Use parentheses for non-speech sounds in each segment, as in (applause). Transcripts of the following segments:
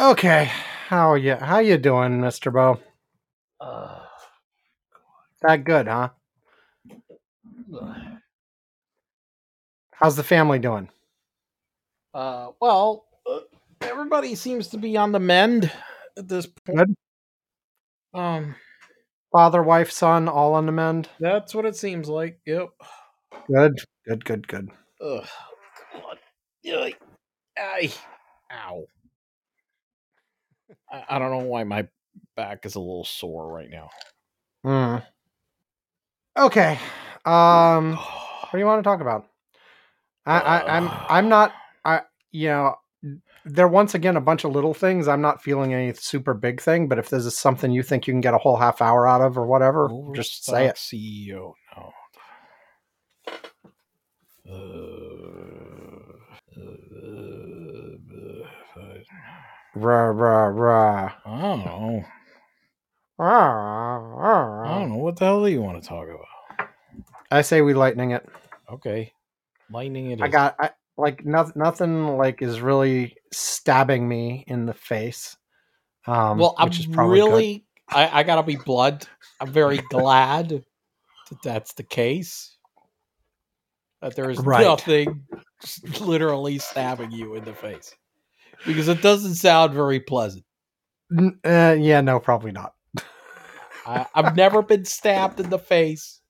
Okay, how you how you doing, Mister Bo? Uh, That good, huh? How's the family doing? uh, well, uh, everybody seems to be on the mend at this point. Good. Um, Father, wife, son, all on the mend. that's what it seems like. Yep. Good, good, good, good. Ugh. God. Ay. Ow. I, I don't know why my back is a little sore right now. Hmm. Okay. Um, what do you want to (sighs) talk about? I, I, I'm I'm not. I you know, they're once again a bunch of little things. I'm not feeling any super big thing, but if this is something you think you can get a whole half hour out of or whatever, just say it. CEO. No. Uh, Rah rah rah. I don't know. Rah, rah, I rah. don't know. What the hell do you want to talk about? I say we lightning it. Okay. Lightning it is. I got I, like nothing. Nothing like is really stabbing me in the face. Um, well, I'm which is good. really, I, I gotta be blood. I'm very glad that that's the case. That there is Right. nothing literally stabbing you in the face. Because it doesn't sound very pleasant. Uh, yeah, no, probably not. I, I've never been stabbed in the face.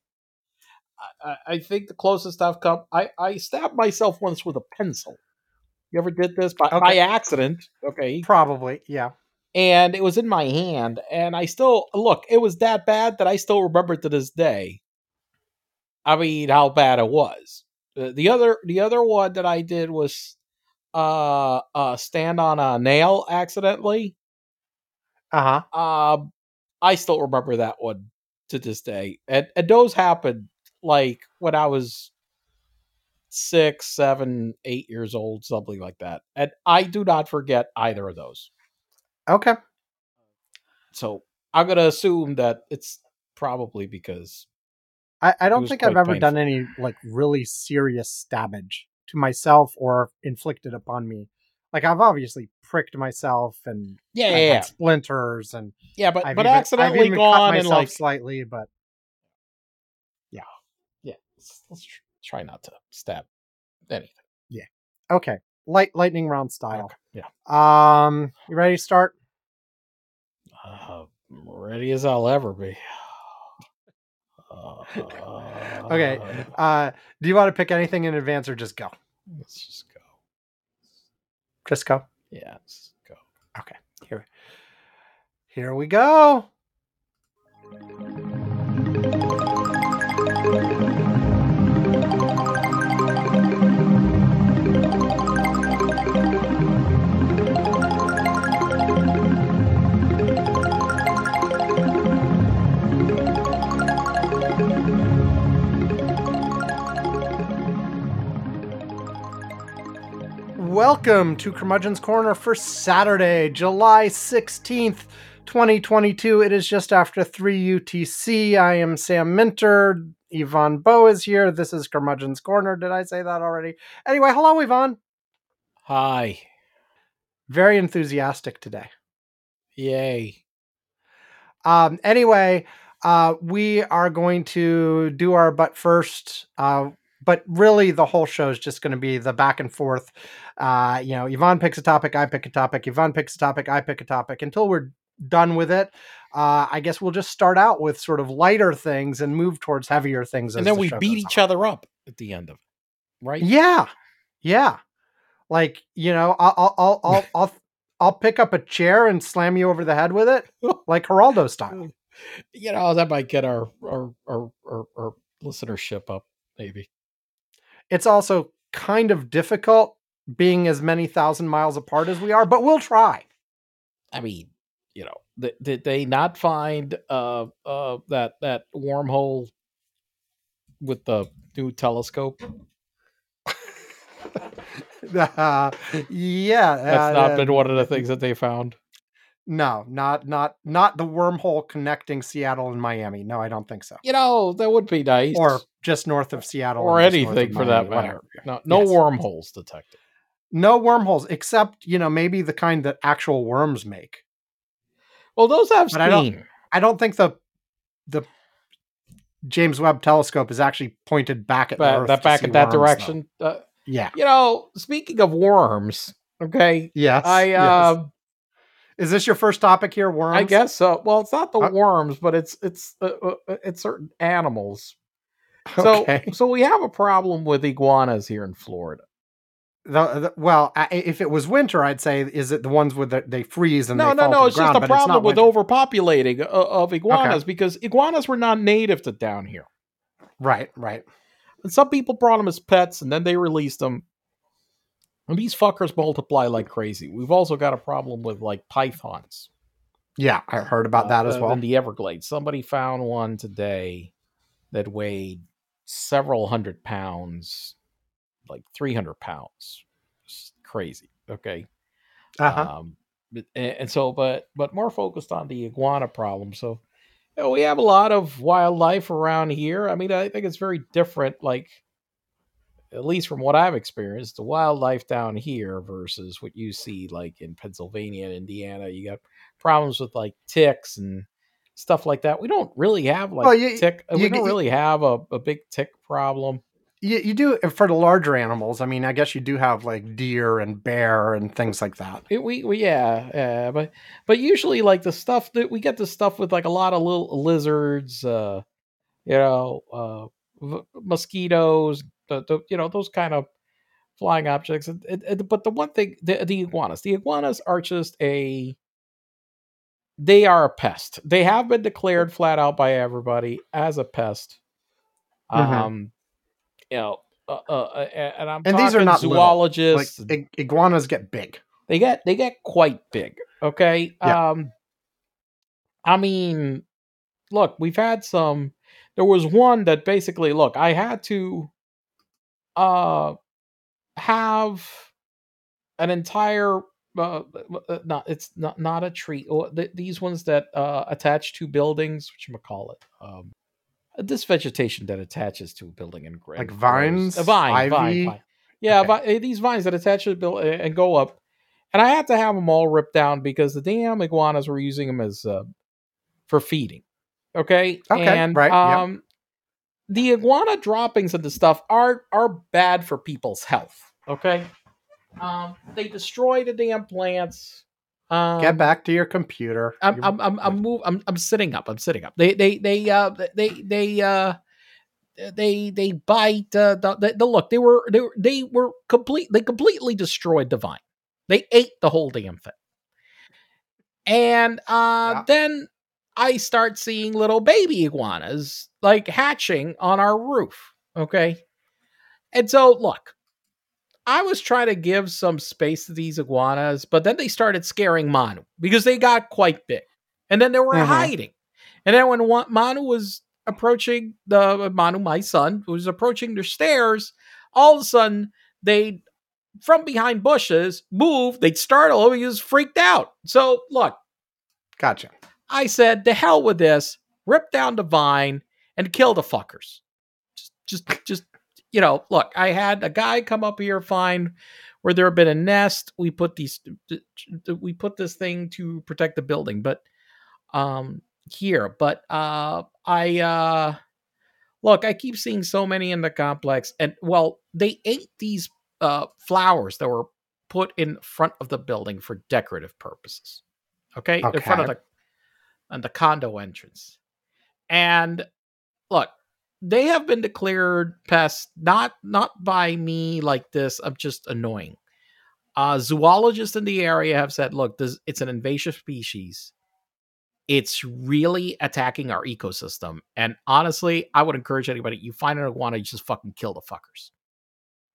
I, I, think the closest I've come, I, I stabbed myself once with a pencil. You ever did this by, by accident? Okay. Probably, yeah. and it was in my hand and i still look it was that bad that i still remember to this day i mean how bad it was the, the other the other one that i did was uh uh stand on a nail accidentally Uh huh. um i still remember that one to this day and and those happened like when i was six seven eight years old something like that and i do not forget either of those Okay. So I'm gonna assume that it's probably because I, I don't think I've ever done any like really serious stabbage to myself or inflicted upon me. Like I've obviously pricked myself and yeah, I've yeah, yeah, splinters and yeah but I've but even, I've accidentally even cut gone and myself like slightly, but yeah, let's, let's try not to stab anything. Yeah. Okay. Light lightning round style. Okay, Yeah, Um, you ready to start? uh, ready as I'll ever be. Okay. Uh, Uh, do you want to pick anything in advance or just go? let's just go. Just go. Yeah, let's go. Okay. Here, here we go. Welcome to Curmudgeon's Corner for Saturday, July 16th, 2022. It is just after 3 UTC. I am Sam Minter. Ivan Bow is here. This is Curmudgeon's Corner. Did I say that already? Anyway, hello, Ivan. Hi, Very enthusiastic today. yay! Um, anyway, uh, we are going to do our but first. Uh, but really, the whole show is just going to be the back and forth. Uh, you know, Ivan picks a topic, I pick a topic. Ivan picks a topic, I pick a topic. Until we're done with it, uh, I guess we'll just start out with sort of lighter things and move towards heavier things. And then the we beat each on. other up at the end of it, right? Yeah, yeah. Like you know, I'll I'll I'll (laughs) I'll I'll, I'll pick up a chair and slam you over the head with it, like Geraldo style. (laughs) you know that might get our our our, our, our listenership up maybe it's also kind of difficult being as many thousand miles apart as we are, but we'll try. i mean you know th- did they not find uh uh that that wormhole with the new telescope? (laughs) Uh, yeah, that's uh, not been one of the things that they found No, not not not the wormhole connecting Seattle and Miami. No, I don't think so. you know that would be nice Or just north of Seattle, or and just north of anything for that Miami, matter whatever. no no Yes. wormholes detected No wormholes, except you know maybe the kind that actual worms make. Well, those have But I don't- I don't think the the James Webb Telescope is actually pointed back at But Earth that back in that worms, direction. Uh, Yeah. you know, speaking of worms, okay, Yes. I yes. Is this your first topic here? Worms. I guess so. Well, it's not the Uh, worms, but it's it's uh, uh, it's certain animals. (laughs) So Okay. so we have a problem with iguanas here in Florida. The, the- well, I, if it was winter, I'd say is it the ones with the, they freeze and No, they no, fall no. to the water? No, no, no. It's just ground, a problem with winter. overpopulating uh, of iguanas because iguanas were not native to down here. Right, right. And some people brought them as pets and then they released them. And these fuckers multiply like crazy. We've also got a problem with like pythons. Yeah, I heard about that as uh, well. In the Everglades. Somebody found one today that weighed several hundred pounds, like 300 pounds. It's crazy. Okay. Uh-huh. Um, and, and so, but but more focused on the iguana problem. So, you know, we have a lot of wildlife around here. I mean, I think it's very different. Like, at least from what I've experienced, the wildlife down here versus what you see like in Pennsylvania and Indiana. You got problems with like ticks and stuff like that. We don't really have like Well, you- tick. we you- don't really have a, a big tick problem. You, you do for the larger animals. I mean, I guess you do have like deer and bear and things like that. It, we, we yeah, yeah, but but usually like the stuff that we get the stuff with like a lot of little lizards, uh, you know, uh, v- mosquitoes, the, the you know those kind of flying objects. It, it, but the one thing, the, the iguanas, the iguanas are just a, they are a pest. They have been declared flat out by everybody as a pest. Mhm. Um, you know. Uh, uh, and I'm And these are not little. Like zoologists, iguanas get big. they get they get quite big okay Yeah. um i mean look we've had some there was one that basically look i had to uh have an entire uh, uh, not it's not not a tree these ones that uh attach to buildings which you gonna call it um this vegetation that attaches to a building and gr- Like vines, a vine, ivy? vine, vine. Yeah, Okay. vi- these vines that attach to the building and go up, and I had to have them all ripped down because the damn iguanas were using them as uh, for feeding. Okay, Okay, and right, yep. The iguana droppings and the stuff are are bad for people's health. Okay, um, they destroy the damn plants. Um, Get back to your computer. I'm You- I'm I'm I'm, (laughs) move, I'm I'm sitting up. I'm sitting up. They they they uh they they uh they they bite uh, the, the, the look. They were they were they were complete. They completely destroyed the vine. They ate the whole damn thing. And uh Yeah. then I start seeing little baby iguanas like hatching on our roof. Okay. And so look, I was trying to give some space to these iguanas, but then they started scaring Manu because they got quite big. And then they were Mhm. hiding. And then when one, Manu was approaching the Manu, my son, who was approaching the stairs, all of a sudden they from behind bushes move, they'd startle him, he was freaked out. So look, gotcha. I said, the hell with this, rip down the vine and kill the fuckers. Just, just, just, you know, look, I had a guy come up here, find where there had been a nest. We put these, we put this thing to protect the building, but, um, here, but, uh, I, uh, look, I keep seeing so many in the complex, and well, they ate these, uh, flowers that were put in front of the building for decorative purposes. Okay, in front of the and the condo entrance. And look, they have been declared pests not not by me like this. I'm just annoying. Uh, zoologists in the area have said, look, this it's an invasive species. It's really attacking our ecosystem. And honestly, I would encourage anybody you find an iguana, you just fucking kill the fuckers.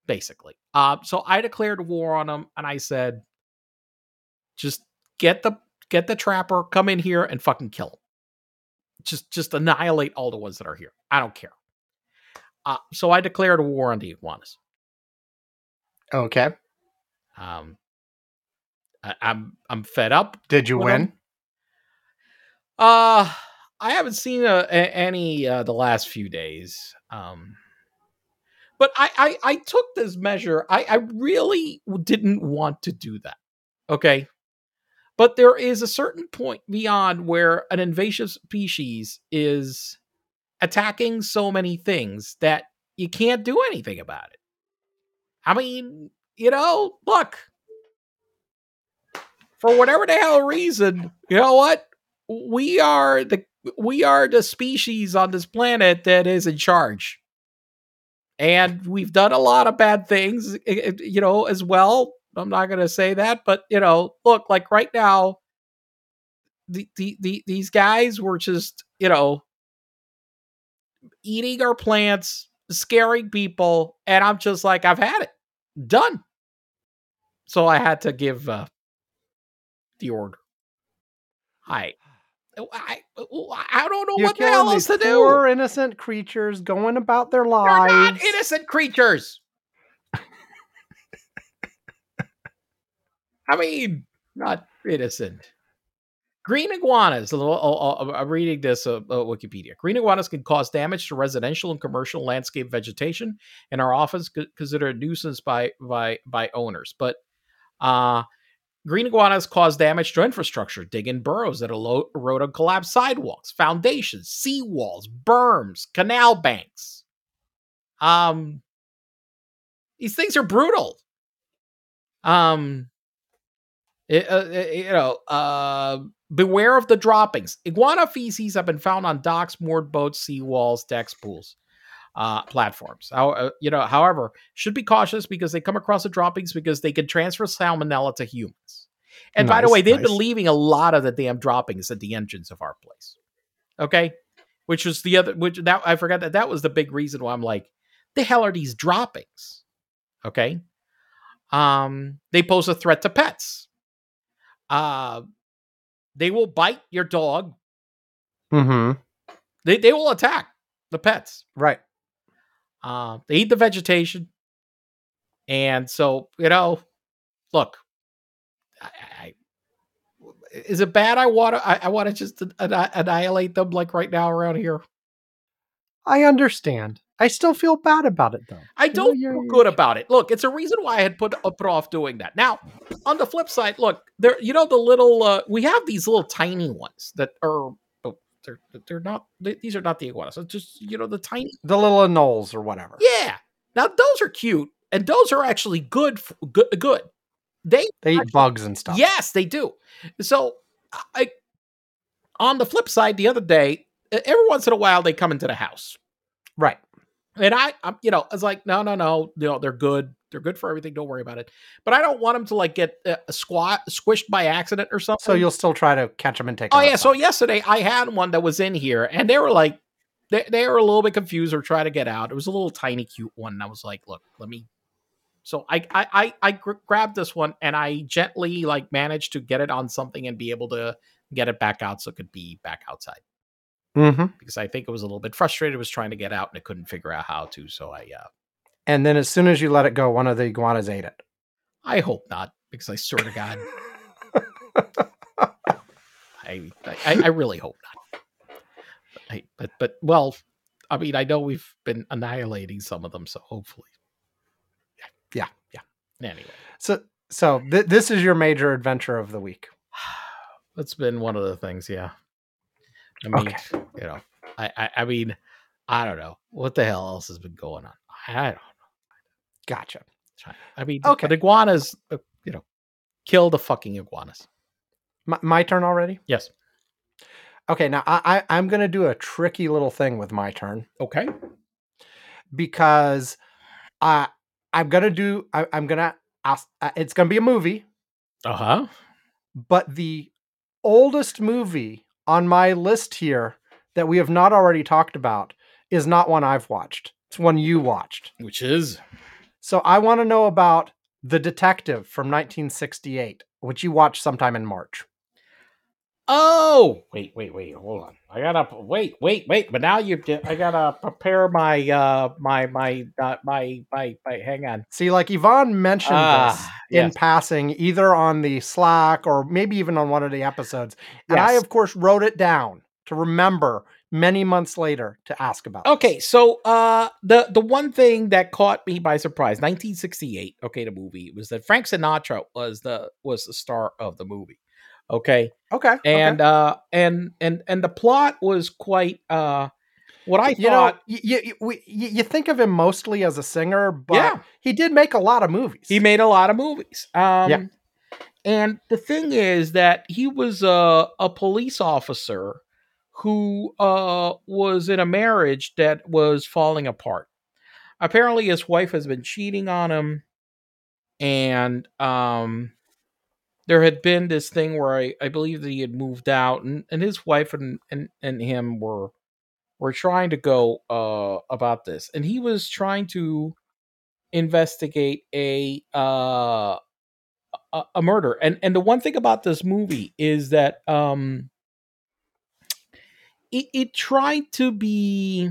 Basically. Uh, so I declared war on them and I said, just get the get the trapper, come in here and fucking kill him. Just just annihilate all the ones that are here. I don't care. Uh, so I declared a war on the iguanas. Okay. Um, I, I'm I'm fed up. Did you win? them. Uh, I haven't seen uh, any uh, the last few days. Um, but I, I I took this measure. I I really didn't want to do that. Okay. But there is a certain point beyond where an invasive species is attacking so many things that you can't do anything about it. I mean, you know, look, for whatever the hell reason, you know what? We are the we are the species on this planet that is in charge. And we've done a lot of bad things, you know, as well. I'm not going to say that, but you know, look, like right now, the, the, the these guys were just, you know, eating our plants, scaring people, and I'm just like, I've had it, done. So I had to give uh, the order. I, I, I don't know You're what the hell else to do. poor innocent creatures going about their lives. They're not innocent creatures. I mean, not innocent. Green iguanas. A little. Oh, oh, I'm reading this uh, uh, Wikipedia. Green iguanas can cause damage to residential and commercial landscape vegetation, and are often c- considered a nuisance by by by owners. But uh, green iguanas cause damage to infrastructure, digging burrows that erode and collapse sidewalks, foundations, seawalls, berms, canal banks. Um, these things are brutal. Um, it, uh, it- you know, uh, beware of the droppings. Iguana feces have been found on docks, moored boats, seawalls, decks, pools, uh, platforms. How, uh, you know, however, should be cautious because they come across the droppings because they can transfer salmonella to humans. And by the way, they've nice. been leaving a lot of the damn droppings at the entrance of our place. Okay, which was the other, which that I forgot that that was the big reason why I'm like, the hell are these droppings? Okay, um, they pose a threat to pets. Uh, they will bite your dog. Mm-hmm. They they will attack the pets. Right. Uh, they eat the vegetation, and so you know, look, I, I, is it bad? I want to I, I want to just an- annihilate them like right now around here. I understand. I still feel bad about it though. I don't you're- feel good about it. Look, it's a reason why I had put uh, put off doing that. Now, on the flip side, look, there you know the little uh, we have these little tiny ones that are oh, they're they're not they, these are not the iguanas. It's just you know the tiny The little anoles or whatever. yeah. Now those are cute and those are actually good f- good good. They They eat Actually, bugs and stuff. Yes, they do. So, I on the flip side, the other day, every once in a while, they come into the house, Right. And I, I'm, you know, I was like, no, no, no, you know, they're good. They're good for everything. Don't worry about it. But I don't want them to like get uh, squat squished by accident or something. So you'll still try to catch them and take Oh yeah. So yesterday I had one that was in here, and they were like, they, they were a little bit confused or trying to get out. It was a little tiny, cute one. And I was like, look, let me. So I I I, I gr- grabbed this one and I gently like managed to get it on something and be able to get it back out so it could be back outside Mhm. because I think it was a little bit frustrated. It was trying to get out and it couldn't figure out how to. So I uh, And then as soon as you let it go, one of the iguanas ate it. I hope not because I swear to God, (laughs) I, I I really hope not. I, but but well, I mean, I know we've been annihilating some of them, so hopefully, Yeah. yeah. Anyway, So so th- this is your major adventure of the week. (sighs) that's been one of the things. Yeah, I mean, Okay. you know, I, I I mean, I don't know what the hell else has been going on. I don't. Know. Gotcha. I mean, Okay. but iguanas, uh, you know, kill the fucking iguanas. My, my turn already. Yes. Okay. Now I, I I'm gonna do a tricky little thing with my turn Okay. because I I'm gonna do I, I'm gonna ask. Uh, it's gonna be a movie, Uh huh. but the oldest movie on my list here that we have not already talked about is not one I've watched. It's one you watched. Which is So I want to know about The Detective from 1968, which you watched sometime in March. Oh, wait, wait, wait, hold on. I gotta wait, wait, wait. But now you, I gotta prepare my, uh, my, my, uh, my, my, my. Hang on. See, like Ivan mentioned this Ah, in yes. passing, either on the Slack or maybe even on one of the episodes. And I, of course, wrote it down to remember many months later to ask about. Okay, so uh the the one thing that caught me by surprise, 1968, okay, the movie was that Frank Sinatra was the was the star of the movie. Okay. Okay. And okay. uh and and and the plot was quite uh what I you thought know, you, you, we, you think of him mostly as a singer, but Yeah. he did make a lot of movies. he made a lot of movies. Um Yeah. and the thing is that he was a a police officer who uh was in a marriage that was falling apart. Apparently his wife has been cheating on him and um there had been this thing where I, I believe that he had moved out and, and his wife and, and, and him were were trying to go uh about this. And he was trying to investigate a uh a, a murder. And and the one thing about this movie is that um it, it tried to be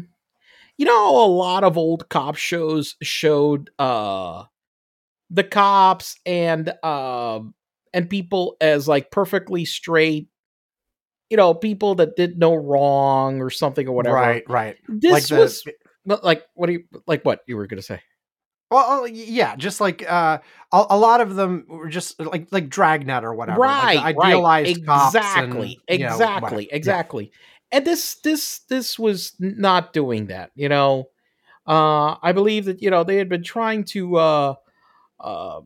you know a lot of old cop shows showed uh the cops and um and people as like perfectly straight you know people that did no wrong or something or whatever Right, right. this like the, was like what do you like what you were gonna say well, oh, yeah, just like uh, a, a lot of them were just like like Dragnet or whatever, right like the right idealized cops and, exactly you know, exactly. Yeah. exactly and this this this was not doing that you know uh i believe that you know they had been trying to uh uh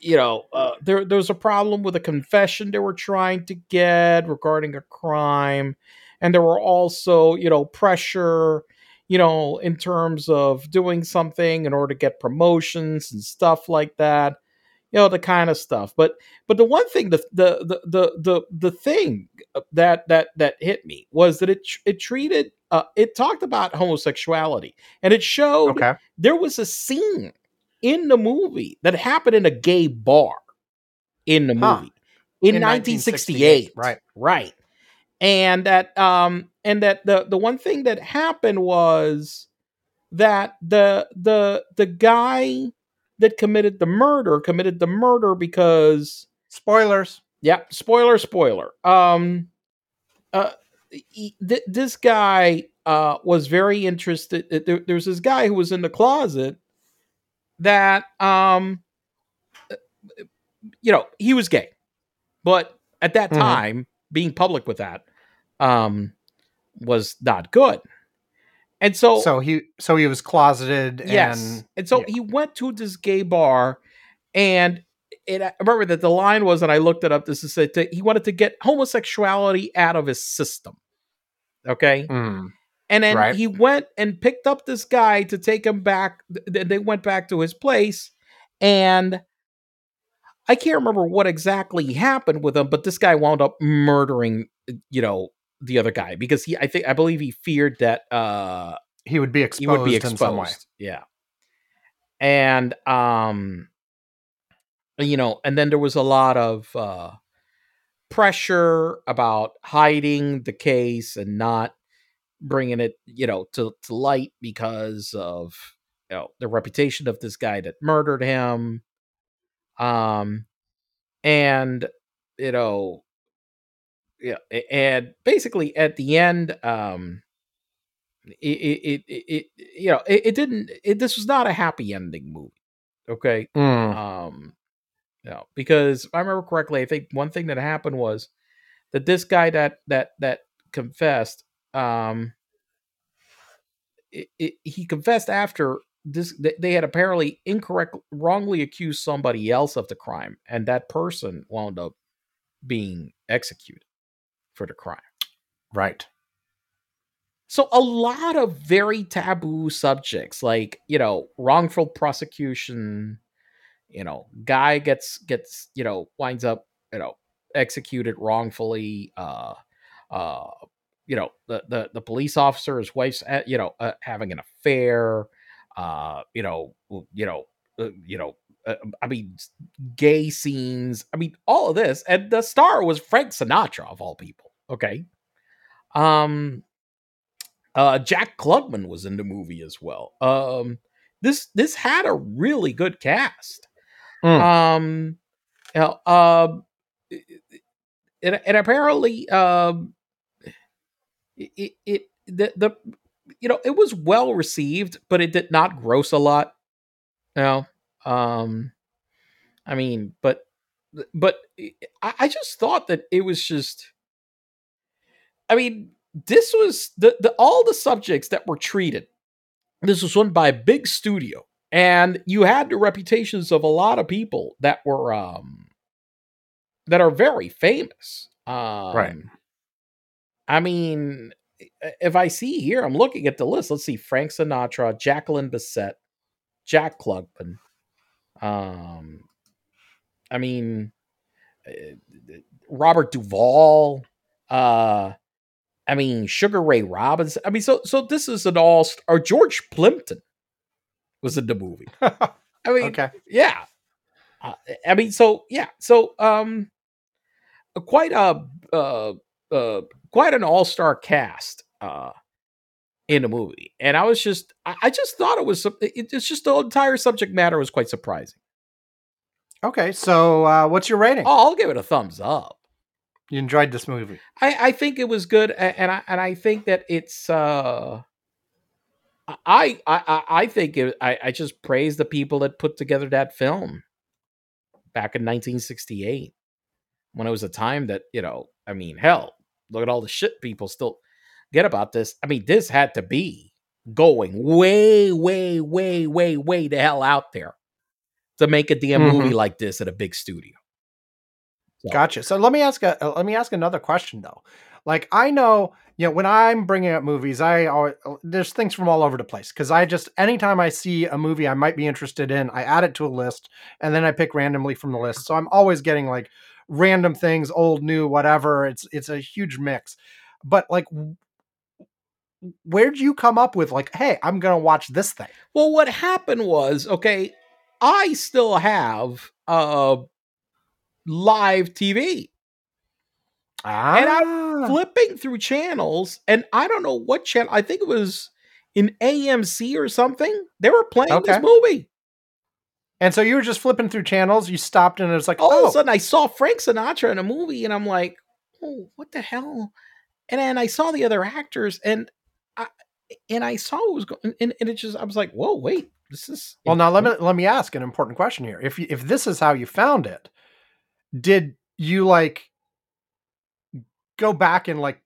you know uh there there was a problem with a confession they were trying to get regarding a crime. And there were also you know pressure you know in terms of doing something in order to get promotions and stuff like that. You know the kind of stuff. But but the one thing the the the the the, thing that that that hit me was that it it treated uh, it talked about homosexuality. And it showed Okay. there was a scene in the movie that happened in a gay bar in the Huh. movie in, In 1968 right. right and that um and that the the one thing that happened was that the the the guy that committed the murder committed the murder because Spoilers. yeah spoiler spoiler um uh he- th- this guy uh was very interested uh, there, there's this guy who was in the closet that um you know he was gay but at that Mhm. time being public with that um was not good and so So he so he was closeted Yes. and And so yeah. he went to this gay bar and it, I remember that the line was, and I looked it up. This is it. He wanted to get homosexuality out of his system. Okay. Mm, And then Right. he went and picked up this guy to take him back. They went back to his place. And I can't remember what exactly happened with him, but this guy wound up murdering, you know, the other guy because he, I think, I believe he feared that, uh, he would be exposed, he would be in some way. exposed. Yeah. And um you know, and then there was a lot of uh pressure about hiding the case and not bringing it, you know, to to light because of you know, the reputation of this guy that murdered him. Um and you know yeah, and basically at the end um it it, it, it you know it, it didn't it, this was not a happy ending movie okay Mm, um you know because if i remember correctly i think one thing that happened was that this guy that that that confessed um it, it, he confessed after this they had apparently incorrect wrongly accused somebody else of the crime and that person wound up being executed for the crime right. So a lot of very taboo subjects, like you know, wrongful prosecution. You know, guy gets gets you know winds up you know executed wrongfully. Uh, uh, you know, the the the police officer, his wife's uh, you know uh, having an affair. Uh, you know, you know, uh, you know. Uh, I mean, gay scenes. I mean, all of this, and the star was Frank Sinatra of all people. Okay, um, uh, Jack Klugman was in the movie as well. Um, this this had a really good cast. Mm. Um, you know, um, and, and apparently, um, it, it the the you know it was well received, but it did not gross a lot. You know, um, I mean, but but I, I just thought that it was just. I mean, this was the, the all the subjects that were treated. This was run by a big studio, and you had the reputations of a lot of people that were um that are very famous. Um, Right. I mean, if I see here, I'm looking at the list. Let's see: Frank Sinatra, Jacqueline Bisset, Jack Klugman. Um, I mean, uh, Robert Duvall. Uh, I mean, Sugar Ray Robinson. I mean, so so this is an all or George Plimpton was in the movie. (laughs) I mean, okay. yeah. Uh, I mean, so yeah, so um, quite a uh, uh, quite an all star cast uh in the movie, and I was just I, I just thought it was it, it's just the entire subject matter was quite surprising. Okay. So, uh, what's your rating? Oh, I'll give it a thumbs up. You enjoyed this movie. I, I think it was good, and I and I think that it's. uh I I I- think it, I I just praise the people that put together that film back in 1968, when it was a time that you know. I mean, hell, look at all the shit people still get about this. I mean, this had to be going way, way, way, way, way the hell out there to make a damn Mhm. movie like this at a big studio. So- Gotcha. So let me ask a uh, let me ask another question though. Like I know, you know, when I'm bringing up movies, I always, there's things from all over the place because I just anytime I see a movie I might be interested in, I add it to a list and then I pick randomly from the list. So I'm always getting like random things, old, new, whatever. It's it's a huge mix. But like, where'd you come up with like, hey, I'm gonna watch this thing? Well, what happened was, okay, I still have uh live TV. Ah, And I'm Flipping through channels, and I don't know what channel. I think it was in AMC or something. They were playing Okay. this movie. And so you were just flipping through channels. You stopped and it was like, All oh, of a oh. sudden, I saw Frank Sinatra in a movie, and I'm like, "Oh, what the hell?" And then I saw the other actors, and I and I saw it was going, and, and it just I was like, "Whoa, wait, this is." Well, now let me let me ask an important question here. If you, if this is how you found it, did you like go back and like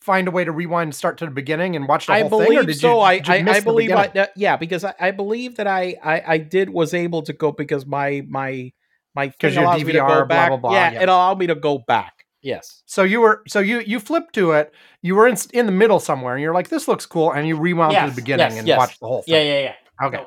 find a way to rewind and start to the beginning and watch the I whole thing, or believe did so. you, I I, I believe I, that- yeah because I, I believe that I, I I did was able to go because my my my 'Cause thing your allows me to DVR, blah, back. blah, blah, yeah, yeah. it allowed me to go back. Yes. So you were so you you flipped to it. You were in in the middle somewhere, and you're like, "This looks cool," and you rewound to the beginning yes, and yes. watched the whole thing. yeah, yeah. Yeah. Okay.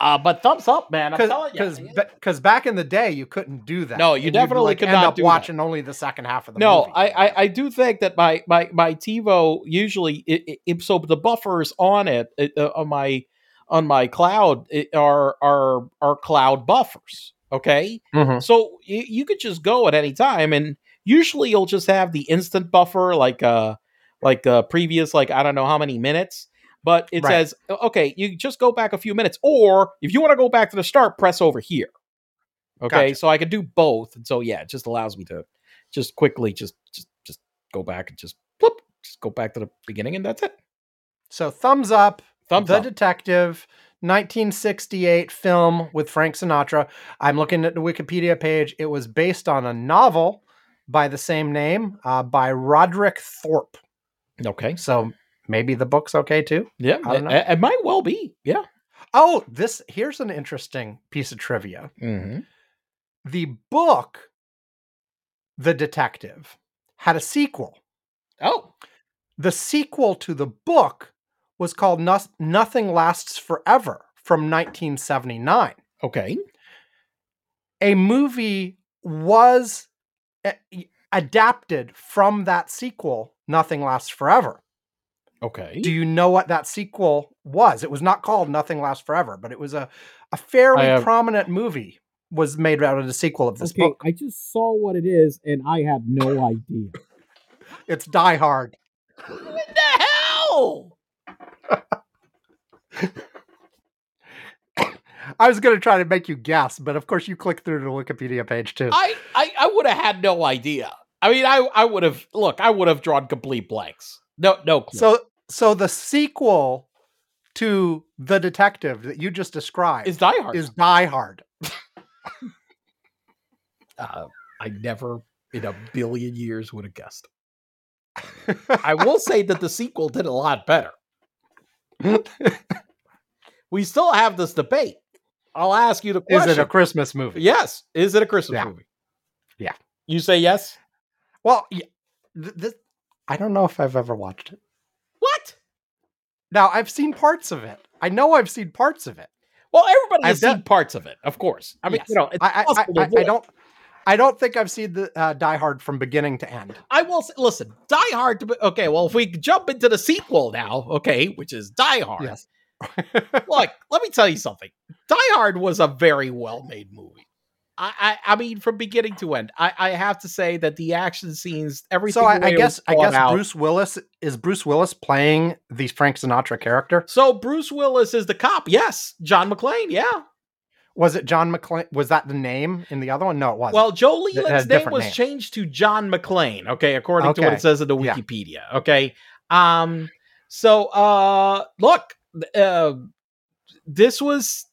Uh, but thumbs up, man. I'm telling you. Because because back in the day you couldn't do that. No, you And definitely like could end up do that. watching only the second half of the no, movie. I, I I do think that my my my TiVo usually it, it, so the buffers on it, it uh, on my on my cloud it, are are are cloud buffers. Okay, Mhm. so you, you could just go at any time, and usually you'll just have the instant buffer, like uh like uh previous like I don't know how many minutes. But it Right. says, okay, you just go back a few minutes, or if you want to go back to the start, press over here. Okay, Gotcha. so I could do both, and so yeah, it just allows me to just quickly just just just go back and just whoop, just go back to the beginning, and that's it. So thumbs up. Thumbs the up. Detective, 1968 film with Frank Sinatra. I'm looking at the Wikipedia page. It was based on a novel by the same name uh, by Roderick Thorpe. Okay, So maybe the book's okay too. yeah, I don't know. it, it might well be. Yeah. Oh, this here's an interesting piece of trivia. Mm-hmm. The book, The Detective, had a sequel. Oh, The sequel to the book was called Nothing Lasts Forever from 1979. okay. a movie was a- adapted from that sequel nothing lasts forever Okay. do you know what that sequel was it was not called nothing lasts forever but it was a, a fairly have- prominent movie was made out of the sequel of this okay, book I just saw what it is, and I have no idea. it's die hard what the hell? i was going to try to make you guess but of course you click through the wikipedia page too I I, I would have had no idea. I mean, I I would have look. I would have drawn complete blanks. No, no. Clue. So so the sequel to the detective that you just described is Die Hard. is Die Hard. (laughs) uh, I never in a billion years would have guessed. I will (laughs) say that the sequel did a lot better. we still have this debate. I'll ask you the question. Is it a Christmas movie? yes? Is it a Christmas Yeah. movie? Yeah. You say yes. Well, yeah, th- this, I don't know if I've ever watched it. What? Now I've seen parts of it. I know I've seen parts of it. Well, everybody has I've done- seen parts of it, of course. I mean, Yes. you know, it's I, I, I, I, I don't. I don't think I've seen the uh, Die Hard from beginning to end. I will say, listen, Die Hard. To be, okay, well, if we jump into the sequel now, okay, which is Die Hard. Yes. (laughs) Look, let me tell you something. Die Hard was a very well made movie. I, I, I mean, from beginning to end, I, I have to say that the action scenes, everything. so I, I guess I guess out- Bruce Willis is Bruce Willis playing the Frank Sinatra character. So Bruce Willis is the cop. Yes, John McClane. Yeah. Was it John McClane? Was that the name in the other one? No, it wasn't. Well, Joe It had a Leland's name was name. changed to John McClane. Okay, according to what it says in the Yeah. Wikipedia. Okay. Um. So, uh, look, uh, this was,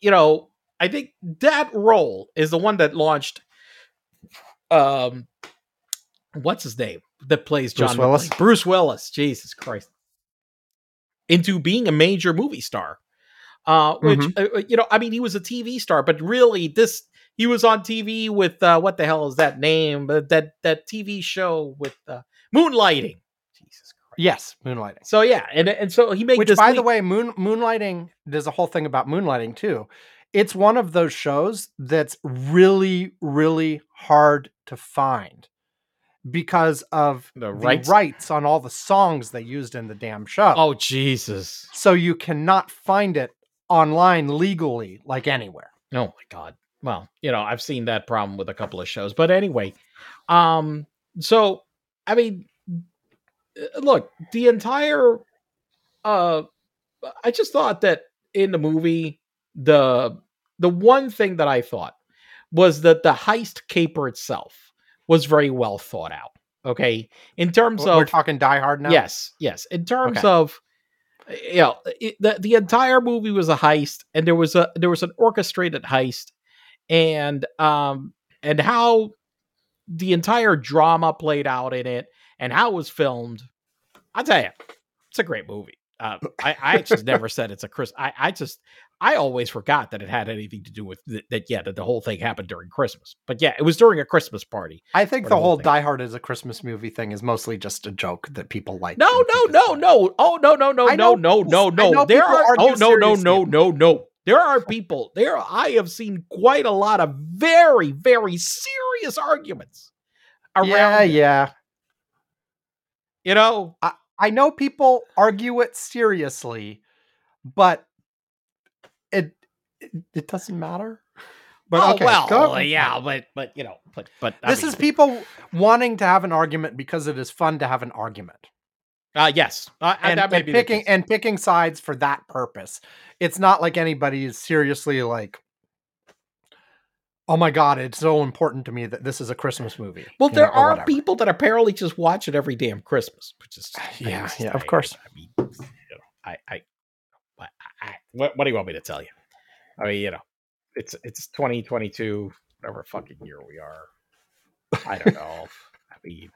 you know, I think that role is the one that launched. Um, what's his name that plays Bruce John Willis? Bruce Willis. Jesus Christ. Into being a major movie star. Uh, which Mm-hmm. uh, you know, I mean, he was a TV star, but really, this he was on TV with uh, what the hell is that name? Uh, that that TV show with uh, Moonlighting. Jesus Christ. yes, Moonlighting. So yeah, and and so he made Which, by the way, moon moonlighting. There's a whole thing about moonlighting too. It's one of those shows that's really, really hard to find because of The the rights? rights, on all the songs they used in the damn show. oh Jesus! So you cannot find it online legally, like anywhere. Oh my God! Well, you know, I've seen that problem with a couple of shows, but anyway, um, so I mean, uh, look, the entire, uh, I just thought that in the movie, the the one thing that I thought was that the heist caper itself was very well thought out. Okay, in terms of. We're talking Die Hard now. Yes, yes. In terms Okay. of you know, it, the the entire movie was a heist, and there was a there was an orchestrated heist, and um and how the entire drama played out in it, and how it was filmed. I tell you, it's a great movie. Uh, (laughs) I I just never said it's a Chris. I I just I always forgot that it had anything to do with th- that. Yeah, that the whole thing happened during Christmas. But yeah, it was during a Christmas party. I think the the whole whole. Die Hard is a Christmas movie thing is mostly just a joke that people like. No, no, no, no. Oh, no, no, no, no, no, no, no. There are. Oh, no, no, no, no, no. There are people. There, I have seen quite a lot of very, very serious arguments around. Yeah, yeah. You know, I know people argue it seriously, but it it, it doesn't matter. But oh okay, well, yeah, but but you know, but but I This is people wanting to have an argument because it is fun to have an argument, Uh, yes, uh, and, that may and be picking and picking sides for that purpose. It's not like anybody is seriously like, "Oh my god, it's so important to me that this is a Christmas movie." Well, there know, are people that apparently just watch it every damn Christmas, which is uh, Yeah, just- yeah, of I- course. I mean, you know, I, I, I, I what, what do you want me to tell you? I mean, you know, it's it's 2022, whatever fucking year we are. I don't know. (laughs) I mean,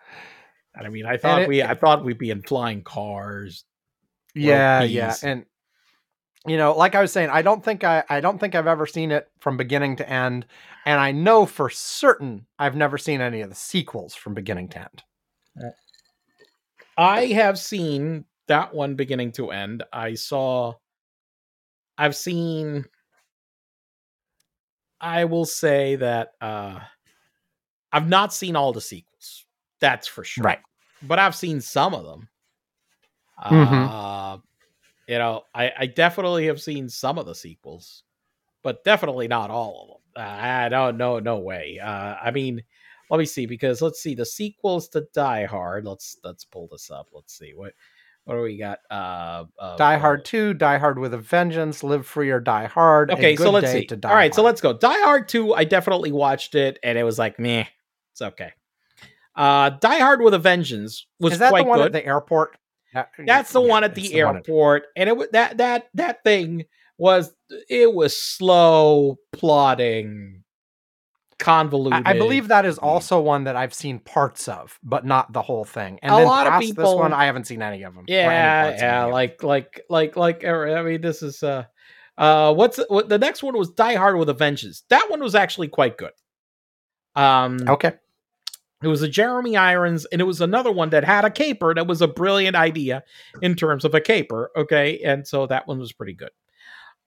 I mean, I thought it- we, I thought we'd be in flying cars. yeah yeah and you know like i was saying i don't think i i don't think i've ever seen it from beginning to end and i know for certain i've never seen any of the sequels from beginning to end I have seen that one beginning to end. I saw I've seen I will say that uh I've not seen all the sequels. That's for sure. Right. But I've seen some of them. Mhm. Uh you know, I, I definitely have seen some of the sequels, but definitely not all of them. Uh, I don't no no way. Uh I mean let me see because let's see the sequels to Die Hard. Let's let's pull this up. Let's see what what do we got? Uh, uh die uh, hard 2 die hard with a vengeance live free or die hard Okay, so let's see. to Die All right, so let's go. Die Hard 2, I definitely watched it and it was like, meh, it's okay. Uh, Die Hard with a Vengeance was Is that quite the one good. at the airport? That's the yeah, one at it's the, one at- airport, and it was that that that thing was it was slow, plodding, convoluted. I, I believe that is Mm. also one that I've seen parts of, but not the whole thing. And A then lot of people, this one, I haven't seen any of them. Yeah, yeah, any of 'em. like like like like er, I mean, this is uh, uh, what's what the next one was Die Hard with a Vengeance. That one was actually quite good. Um, okay. It was a Jeremy Irons, and it was another one that had a caper. That was a brilliant idea in terms of a caper. Okay, and so that one was pretty good.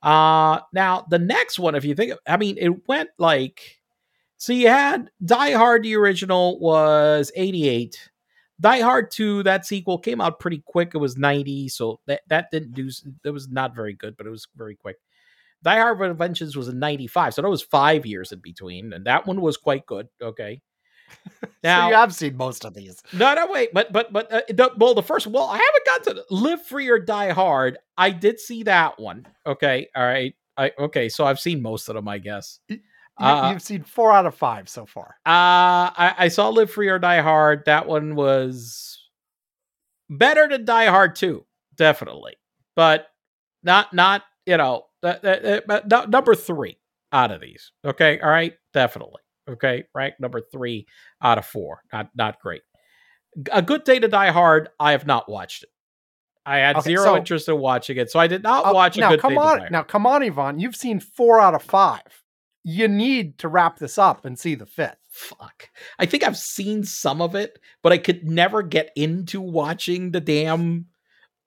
Uh now the next one, if you think, I mean, it went like, so you had Die Hard, the original was eighty eight. Die Hard 2, that sequel came out pretty quick. It was 90, so that, that didn't do, that was not very good, but it was very quick. Die Hard with a Vengeance was in 95, so that was five years in between, and that one was quite good. Okay. (laughs) so you have seen most of these. No, no, wait, but but but uh, the, well, the first well, I haven't got to Live Free or Die Hard. I did see that one. Okay, all right, I okay, so I've seen most of them, I guess. You, Uh, you've seen four out of five so far. Uh I, I saw Live Free or Die Hard. That one was better than Die Hard Two, definitely, but not not you know but number three out of these. Okay, all right, definitely. Okay, rank number three out of four. Not not great. A Good Day to Die Hard. I have not watched it. I had Okay, zero so- interest in watching it, so I did not Uh, watch a now come Day on, now come on, Ivan. You've seen four out of five. You need to wrap this up and see the fifth. fuck. I think I've seen some of it, but I could never get into watching the damn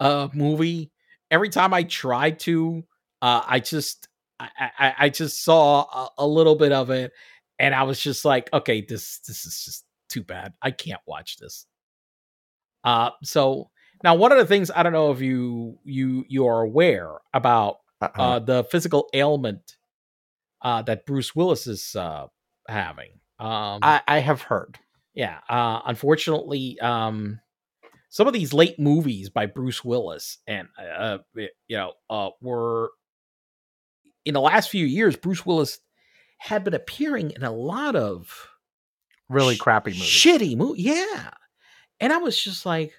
uh movie. Every time I tried to, uh I just I I, I just saw a, a little bit of it and I was just like, okay, this this is just too bad. I can't watch this. Uh so now one of the things I don't know if you you you are aware about Uh-uh. uh, the physical ailment uh, that Bruce Willis is uh, having. Um, I, I have heard. yeah, uh, unfortunately, um, some of these late movies by Bruce Willis and uh, you know uh, were in the last few years. Bruce Willis had been appearing in a lot of Really sh- crappy movies. shitty movie. Yeah, and I was just like,